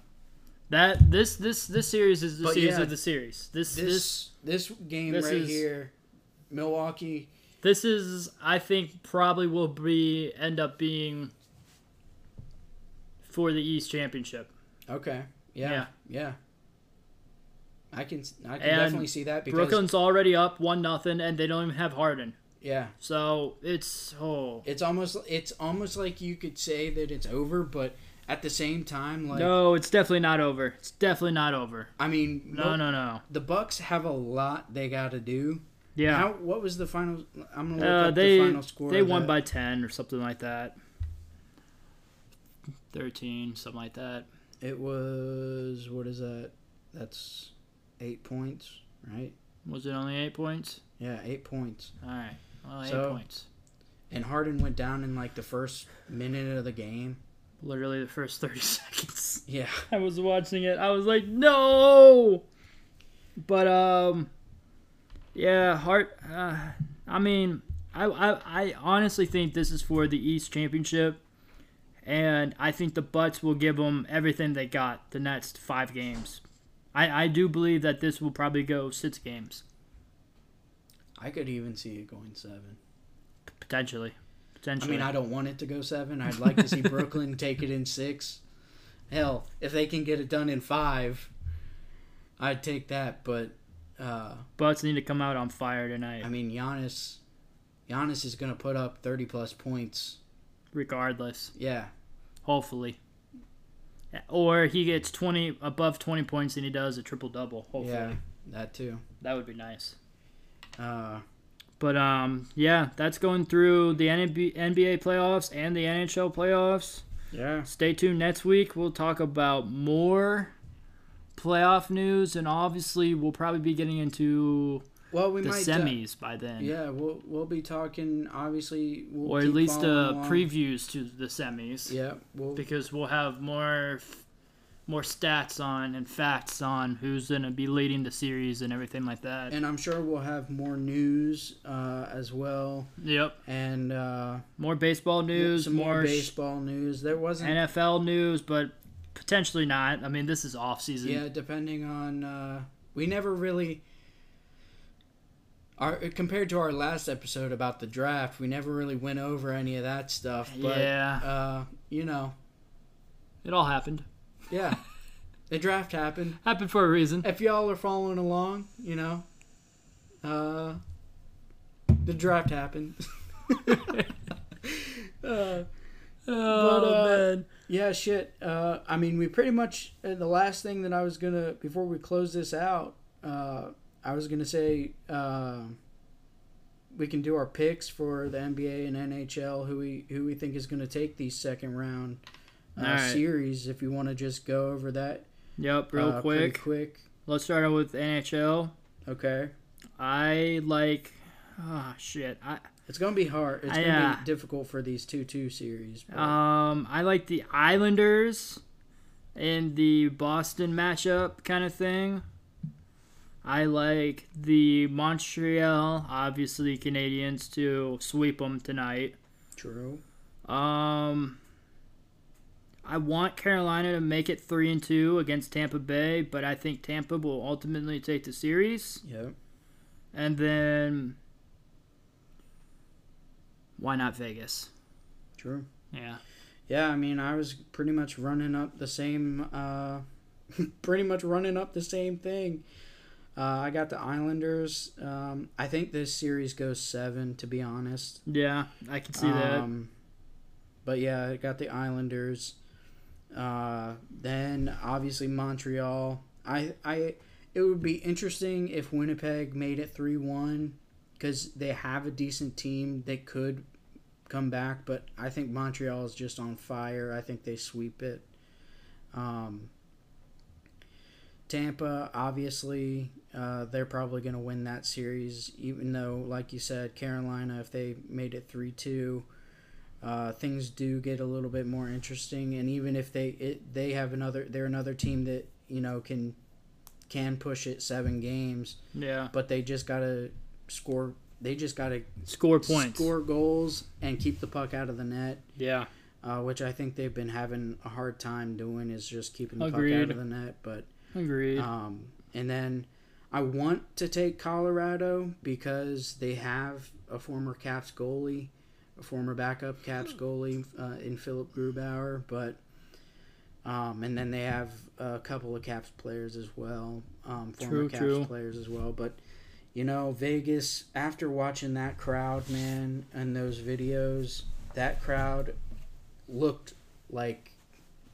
That this this this series is the series yeah, of the series. This this this this game this right is- here Milwaukee this is I think probably will be end up being for the East Championship. okay yeah Yeah. yeah, I can I can And definitely see that because Brooklyn's already up one nothing, and they don't even have Harden. yeah So it's oh It's almost it's almost like you could say that it's over, but at the same time, like no, it's definitely not over. It's definitely not over. I mean, No, mo- no, no. the Bucks have a lot they got to do. Yeah, How? What was the final? I'm gonna look uh, up they the final score. they won that. by ten or something like that. Thirteen, something like that. It was what is that? That's eight points, right? Was it only eight points? Yeah, eight points. All right, well, eight So- points. And Harden went down in like the first minute of the game. Literally the first thirty seconds. Yeah, I was watching it. I was like, no. But um, Yeah, Hart. Uh, I mean, I, I I honestly think this is for the East Championship, and I think the Bucks will give them everything they got the next five games. I I do believe that this will probably go six games I could even see it going seven. potentially. I mean, I don't want it to go seven. I'd like to see Brooklyn take it in six. Hell, if they can get it done in five, I'd take that. But uh, Bucks need to come out on fire tonight, I mean, Giannis, Giannis is gonna put up thirty plus points. regardless. Yeah, Hopefully. Or he gets twenty above twenty points and he does a triple double. Hopefully, yeah, that too. that would be nice. Uh, But um, yeah, that's going through the NBA NBA playoffs and the NHL playoffs. yeah, Stay tuned next week. We'll talk about more playoff news, and obviously, we'll probably be getting into well, we the might. uh, semis by then, yeah, we'll we'll be talking. Obviously, we'll or at least uh, along. previews to the semis, Yeah, we'll because we'll have more more stats on and facts on who's gonna be leading the series and everything like that. and I'm sure we'll have more news uh, as well, yep, and uh, more baseball news, some more, more baseball news. There wasn't NFL news, but potentially not. I mean, this is off season. Yeah, depending on uh, we never really our compared to our last episode about the draft, we never really went over any of that stuff. But Yeah. uh, you know, It all happened. Yeah, the draft happened. Happened for a reason. If y'all are following along, you know, uh, the draft happened. uh, Oh But, uh, man. Yeah, shit. Uh, I mean, we pretty much. Uh, the last thing that I was gonna before we close this out, uh, I was gonna say uh, we can do our picks for the NBA and NHL. Who we who we think is gonna take these second round uh, right. series. If you want to just go over that Yep, real uh, quick. quick. Let's start out with NHL. Okay, I like. Oh shit. I it's gonna be hard. It's I, gonna uh, be difficult for these two two series. but- um I like the Islanders in the Boston matchup kind of thing. I like the Montreal, obviously Canadiens, to sweep them tonight. True. Um, I want Carolina to make it three and two against Tampa Bay, but I think Tampa will ultimately take the series. Yep. And then, why not Vegas? True. Yeah, Yeah, I mean, I was pretty much running up the same, uh, pretty much running up the same thing. Uh, I got the Islanders. Um, I think this series goes seven, to be honest. yeah, I can see that. Um, but yeah, I got the Islanders. Uh, then obviously Montreal. I I it would be interesting if Winnipeg made it three one because they have a decent team. They could come back, but I think Montreal is just on fire. I think they sweep it. Um, Tampa, obviously, uh, they're probably going to win that series, even though, like you said, Carolina, if they made it 3 2, uh, things do get a little bit more interesting. And even if they it, they have another, they're another team that, you know, can can push it seven games, yeah, but they just got to score. They just got to score points. score goals and keep the puck out of the net, Yeah, uh, which I think they've been having a hard time doing is just keeping the puck out of the net. But agreed. um, and then I want to take Colorado because they have a former Caps goalie, a former backup Caps goalie uh, in Philipp Grubauer, but um, and then they have a couple of Caps players as well, um, former True, Caps true. players as well. But you know, Vegas after watching that crowd, man, and those videos, that crowd looked like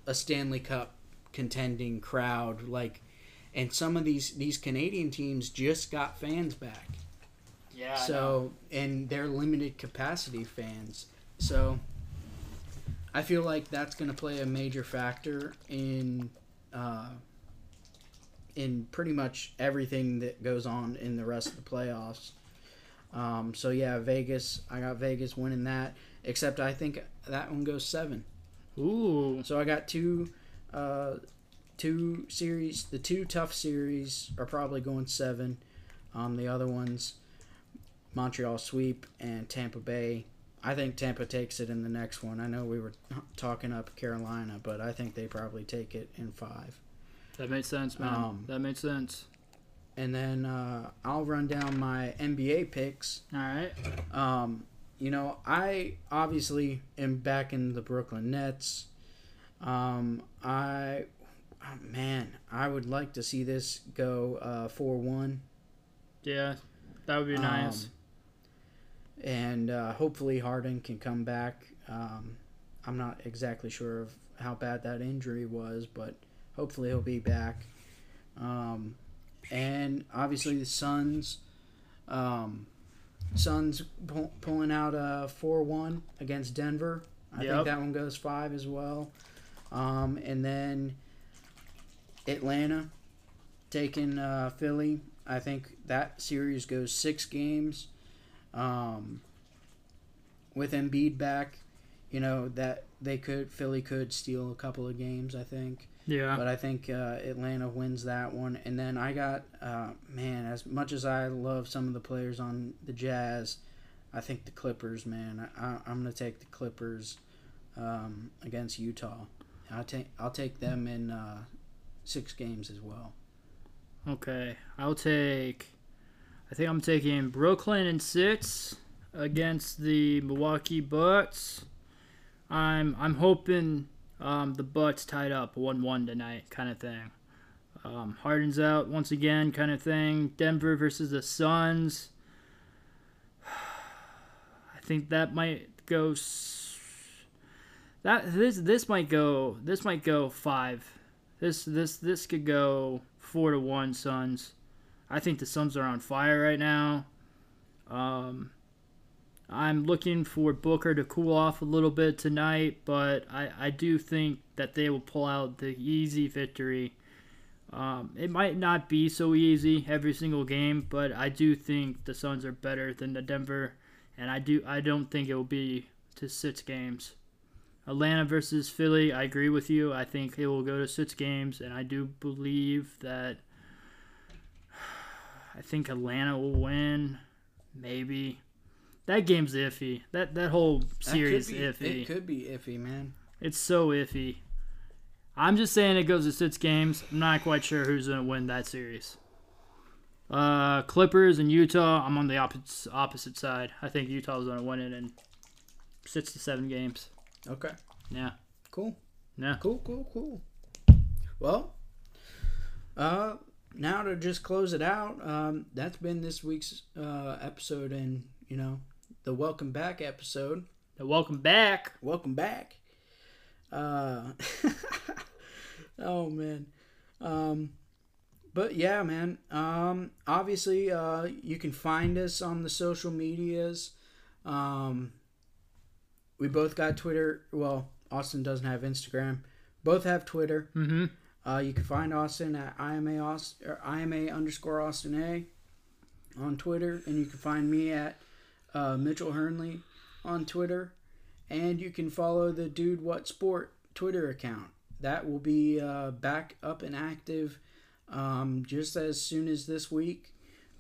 a Stanley Cup contending crowd like and some of these these Canadian teams just got fans back. Yeah. so and they're limited capacity fans. So I feel like that's going to play a major factor in uh, in pretty much everything that goes on in the rest of the playoffs. Um, so yeah, Vegas. I got Vegas winning that. Except I think that one goes seven. Ooh, So I got two, uh, two series. The two tough series are probably going seven. Um, the other ones, Montreal sweep and Tampa Bay. I think Tampa takes it in the next one. I know we were talking up Carolina, but I think they probably take it in five. That makes sense, man. Um, that makes sense. And then uh, I'll run down my NBA picks. All right. Um, you know, I obviously am back in the Brooklyn Nets. Um, I, oh, man, I would like to see this go uh, four one, Yeah, that would be nice. Um, and uh, hopefully Harden can come back. Um, I'm not exactly sure of how bad that injury was, but hopefully he'll be back. Um, and obviously the Suns, um, Suns pull, pulling out a four one against Denver. I Yep. think that one goes five as well. Um, and then Atlanta taking uh, Philly. I think that series goes six games. Um, with Embiid back, you know that they could Philly could steal a couple of games. I think. yeah. But I think uh, Atlanta wins that one. And then I got, uh, man, as much as I love some of the players on the Jazz, I think the Clippers, man. I, going to take the Clippers um, against Utah. I'll take, I'll take them in uh, six games as well. Okay, I'll take. I think I'm taking Brooklyn in six against the Milwaukee Bucks. I'm I'm hoping um, the Bucks tied up one-one tonight, kind of thing. Um, Harden's out once again, kind of thing. Denver versus the Suns. I think that might go. That this this might go this might go five. This this this could go four to one Suns. I think the Suns are on fire right now. Um, I'm looking for Booker to cool off a little bit tonight, but I, I do think that they will pull out the easy victory. Um, it might not be so easy every single game, but I do think the Suns are better than the Denver, and I do I don't think it will be to six games. Atlanta versus Philly, I agree with you. I think it will go to six games, and I do believe that. I think Atlanta will win, maybe. That game's iffy. That that whole series could be, iffy. It could be iffy, man. It's so iffy. I'm just saying it goes to six games. I'm not quite sure who's gonna win that series. Uh, Clippers and Utah. I'm on the opposite opposite side. I think Utah's gonna win it in six to seven games. Okay. Yeah, Cool. yeah. Cool, cool, cool. Well, uh, now to just close it out, um, that's been this week's uh, episode, and you know, the welcome back episode. Now, welcome back. Welcome back. Uh, oh man, um, but yeah, man. Um, obviously, uh, you can find us on the social medias. Um, we both got Twitter. Well, Austin doesn't have Instagram. Both have Twitter. Mm-hmm. Uh, you can find Austin at IMA Austin, or IMA underscore Austin A on Twitter, and you can find me at uh, Mitchell Hernley on Twitter, and you can follow the Dude What Sport Twitter account. That will be uh, back up and active um, just as soon as this week.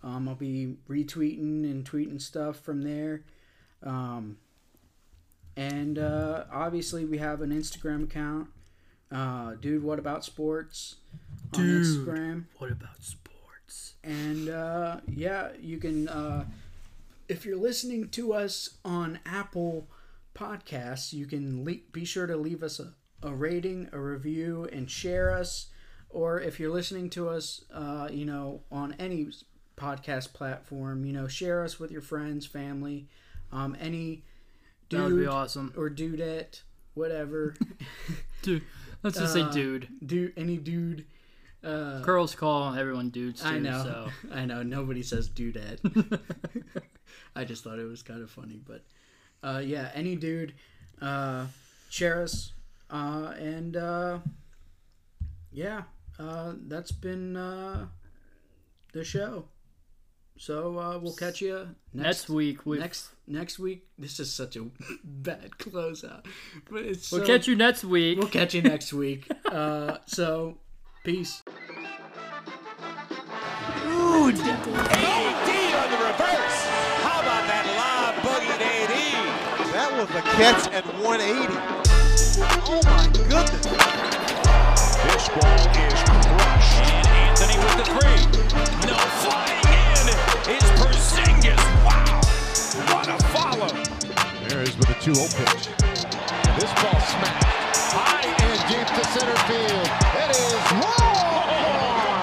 Um, I'll be retweeting and tweeting stuff from there. Um, and uh, obviously, we have an Instagram account. Uh, dude, what about sports on Dude. Instagram? What about sports? And uh, yeah, you can, uh, if you're listening to us on Apple Podcasts, you can le- be sure to leave us a, a rating, a review, and share us. Or if you're listening to us, uh, you know, on any podcast platform, you know, share us with your friends, family, um, any dude That would be awesome. or dudette, whatever. Dude, let's just Uh, say dude. dude, any dude. Uh, Girls call everyone dudes too. I know. So I know. Nobody says dudette. I just thought it was kind of funny, but uh, yeah, any dude, uh, share us, uh, and uh, yeah, uh, that's been uh, the show. So uh, we'll catch you next week we Next next week. This is such a bad closeout, but it's we'll so- catch you next week. We'll catch you next week. Uh, so peace. Dude. AD on the reverse. How about that live boogie to AD? That was a catch at 180. Oh my goodness. This ball is crushed. And Anthony with the three. No flying With a 2-0 pitch. This ball smashed high and deep to center field. It is gone.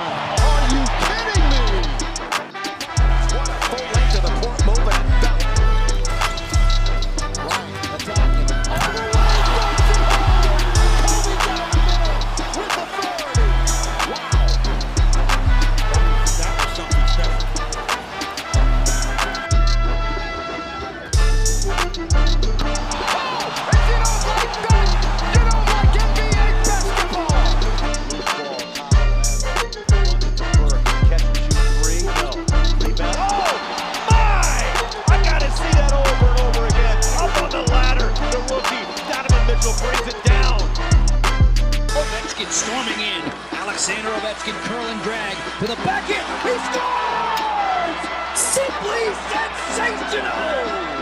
Alexander Ovechkin curl and drag to the back end. He scores! Simply sensational!